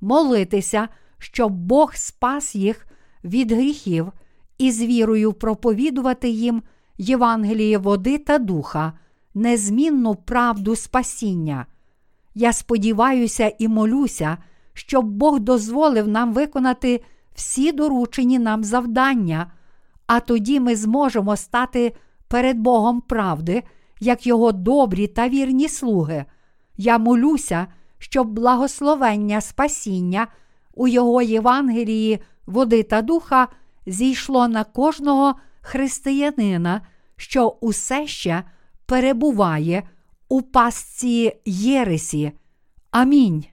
молитися, щоб Бог спас їх від гріхів і з вірою проповідувати їм Євангеліє води та духа, незмінну правду спасіння. Я сподіваюся і молюся, щоб Бог дозволив нам виконати всі доручені нам завдання, а тоді ми зможемо стати перед Богом правди, як Його добрі та вірні слуги. Я молюся, щоб благословення спасіння у Його Євангелії, води та духа зійшло на кожного християнина, що усе ще перебуває у пастці Єресі. Амінь.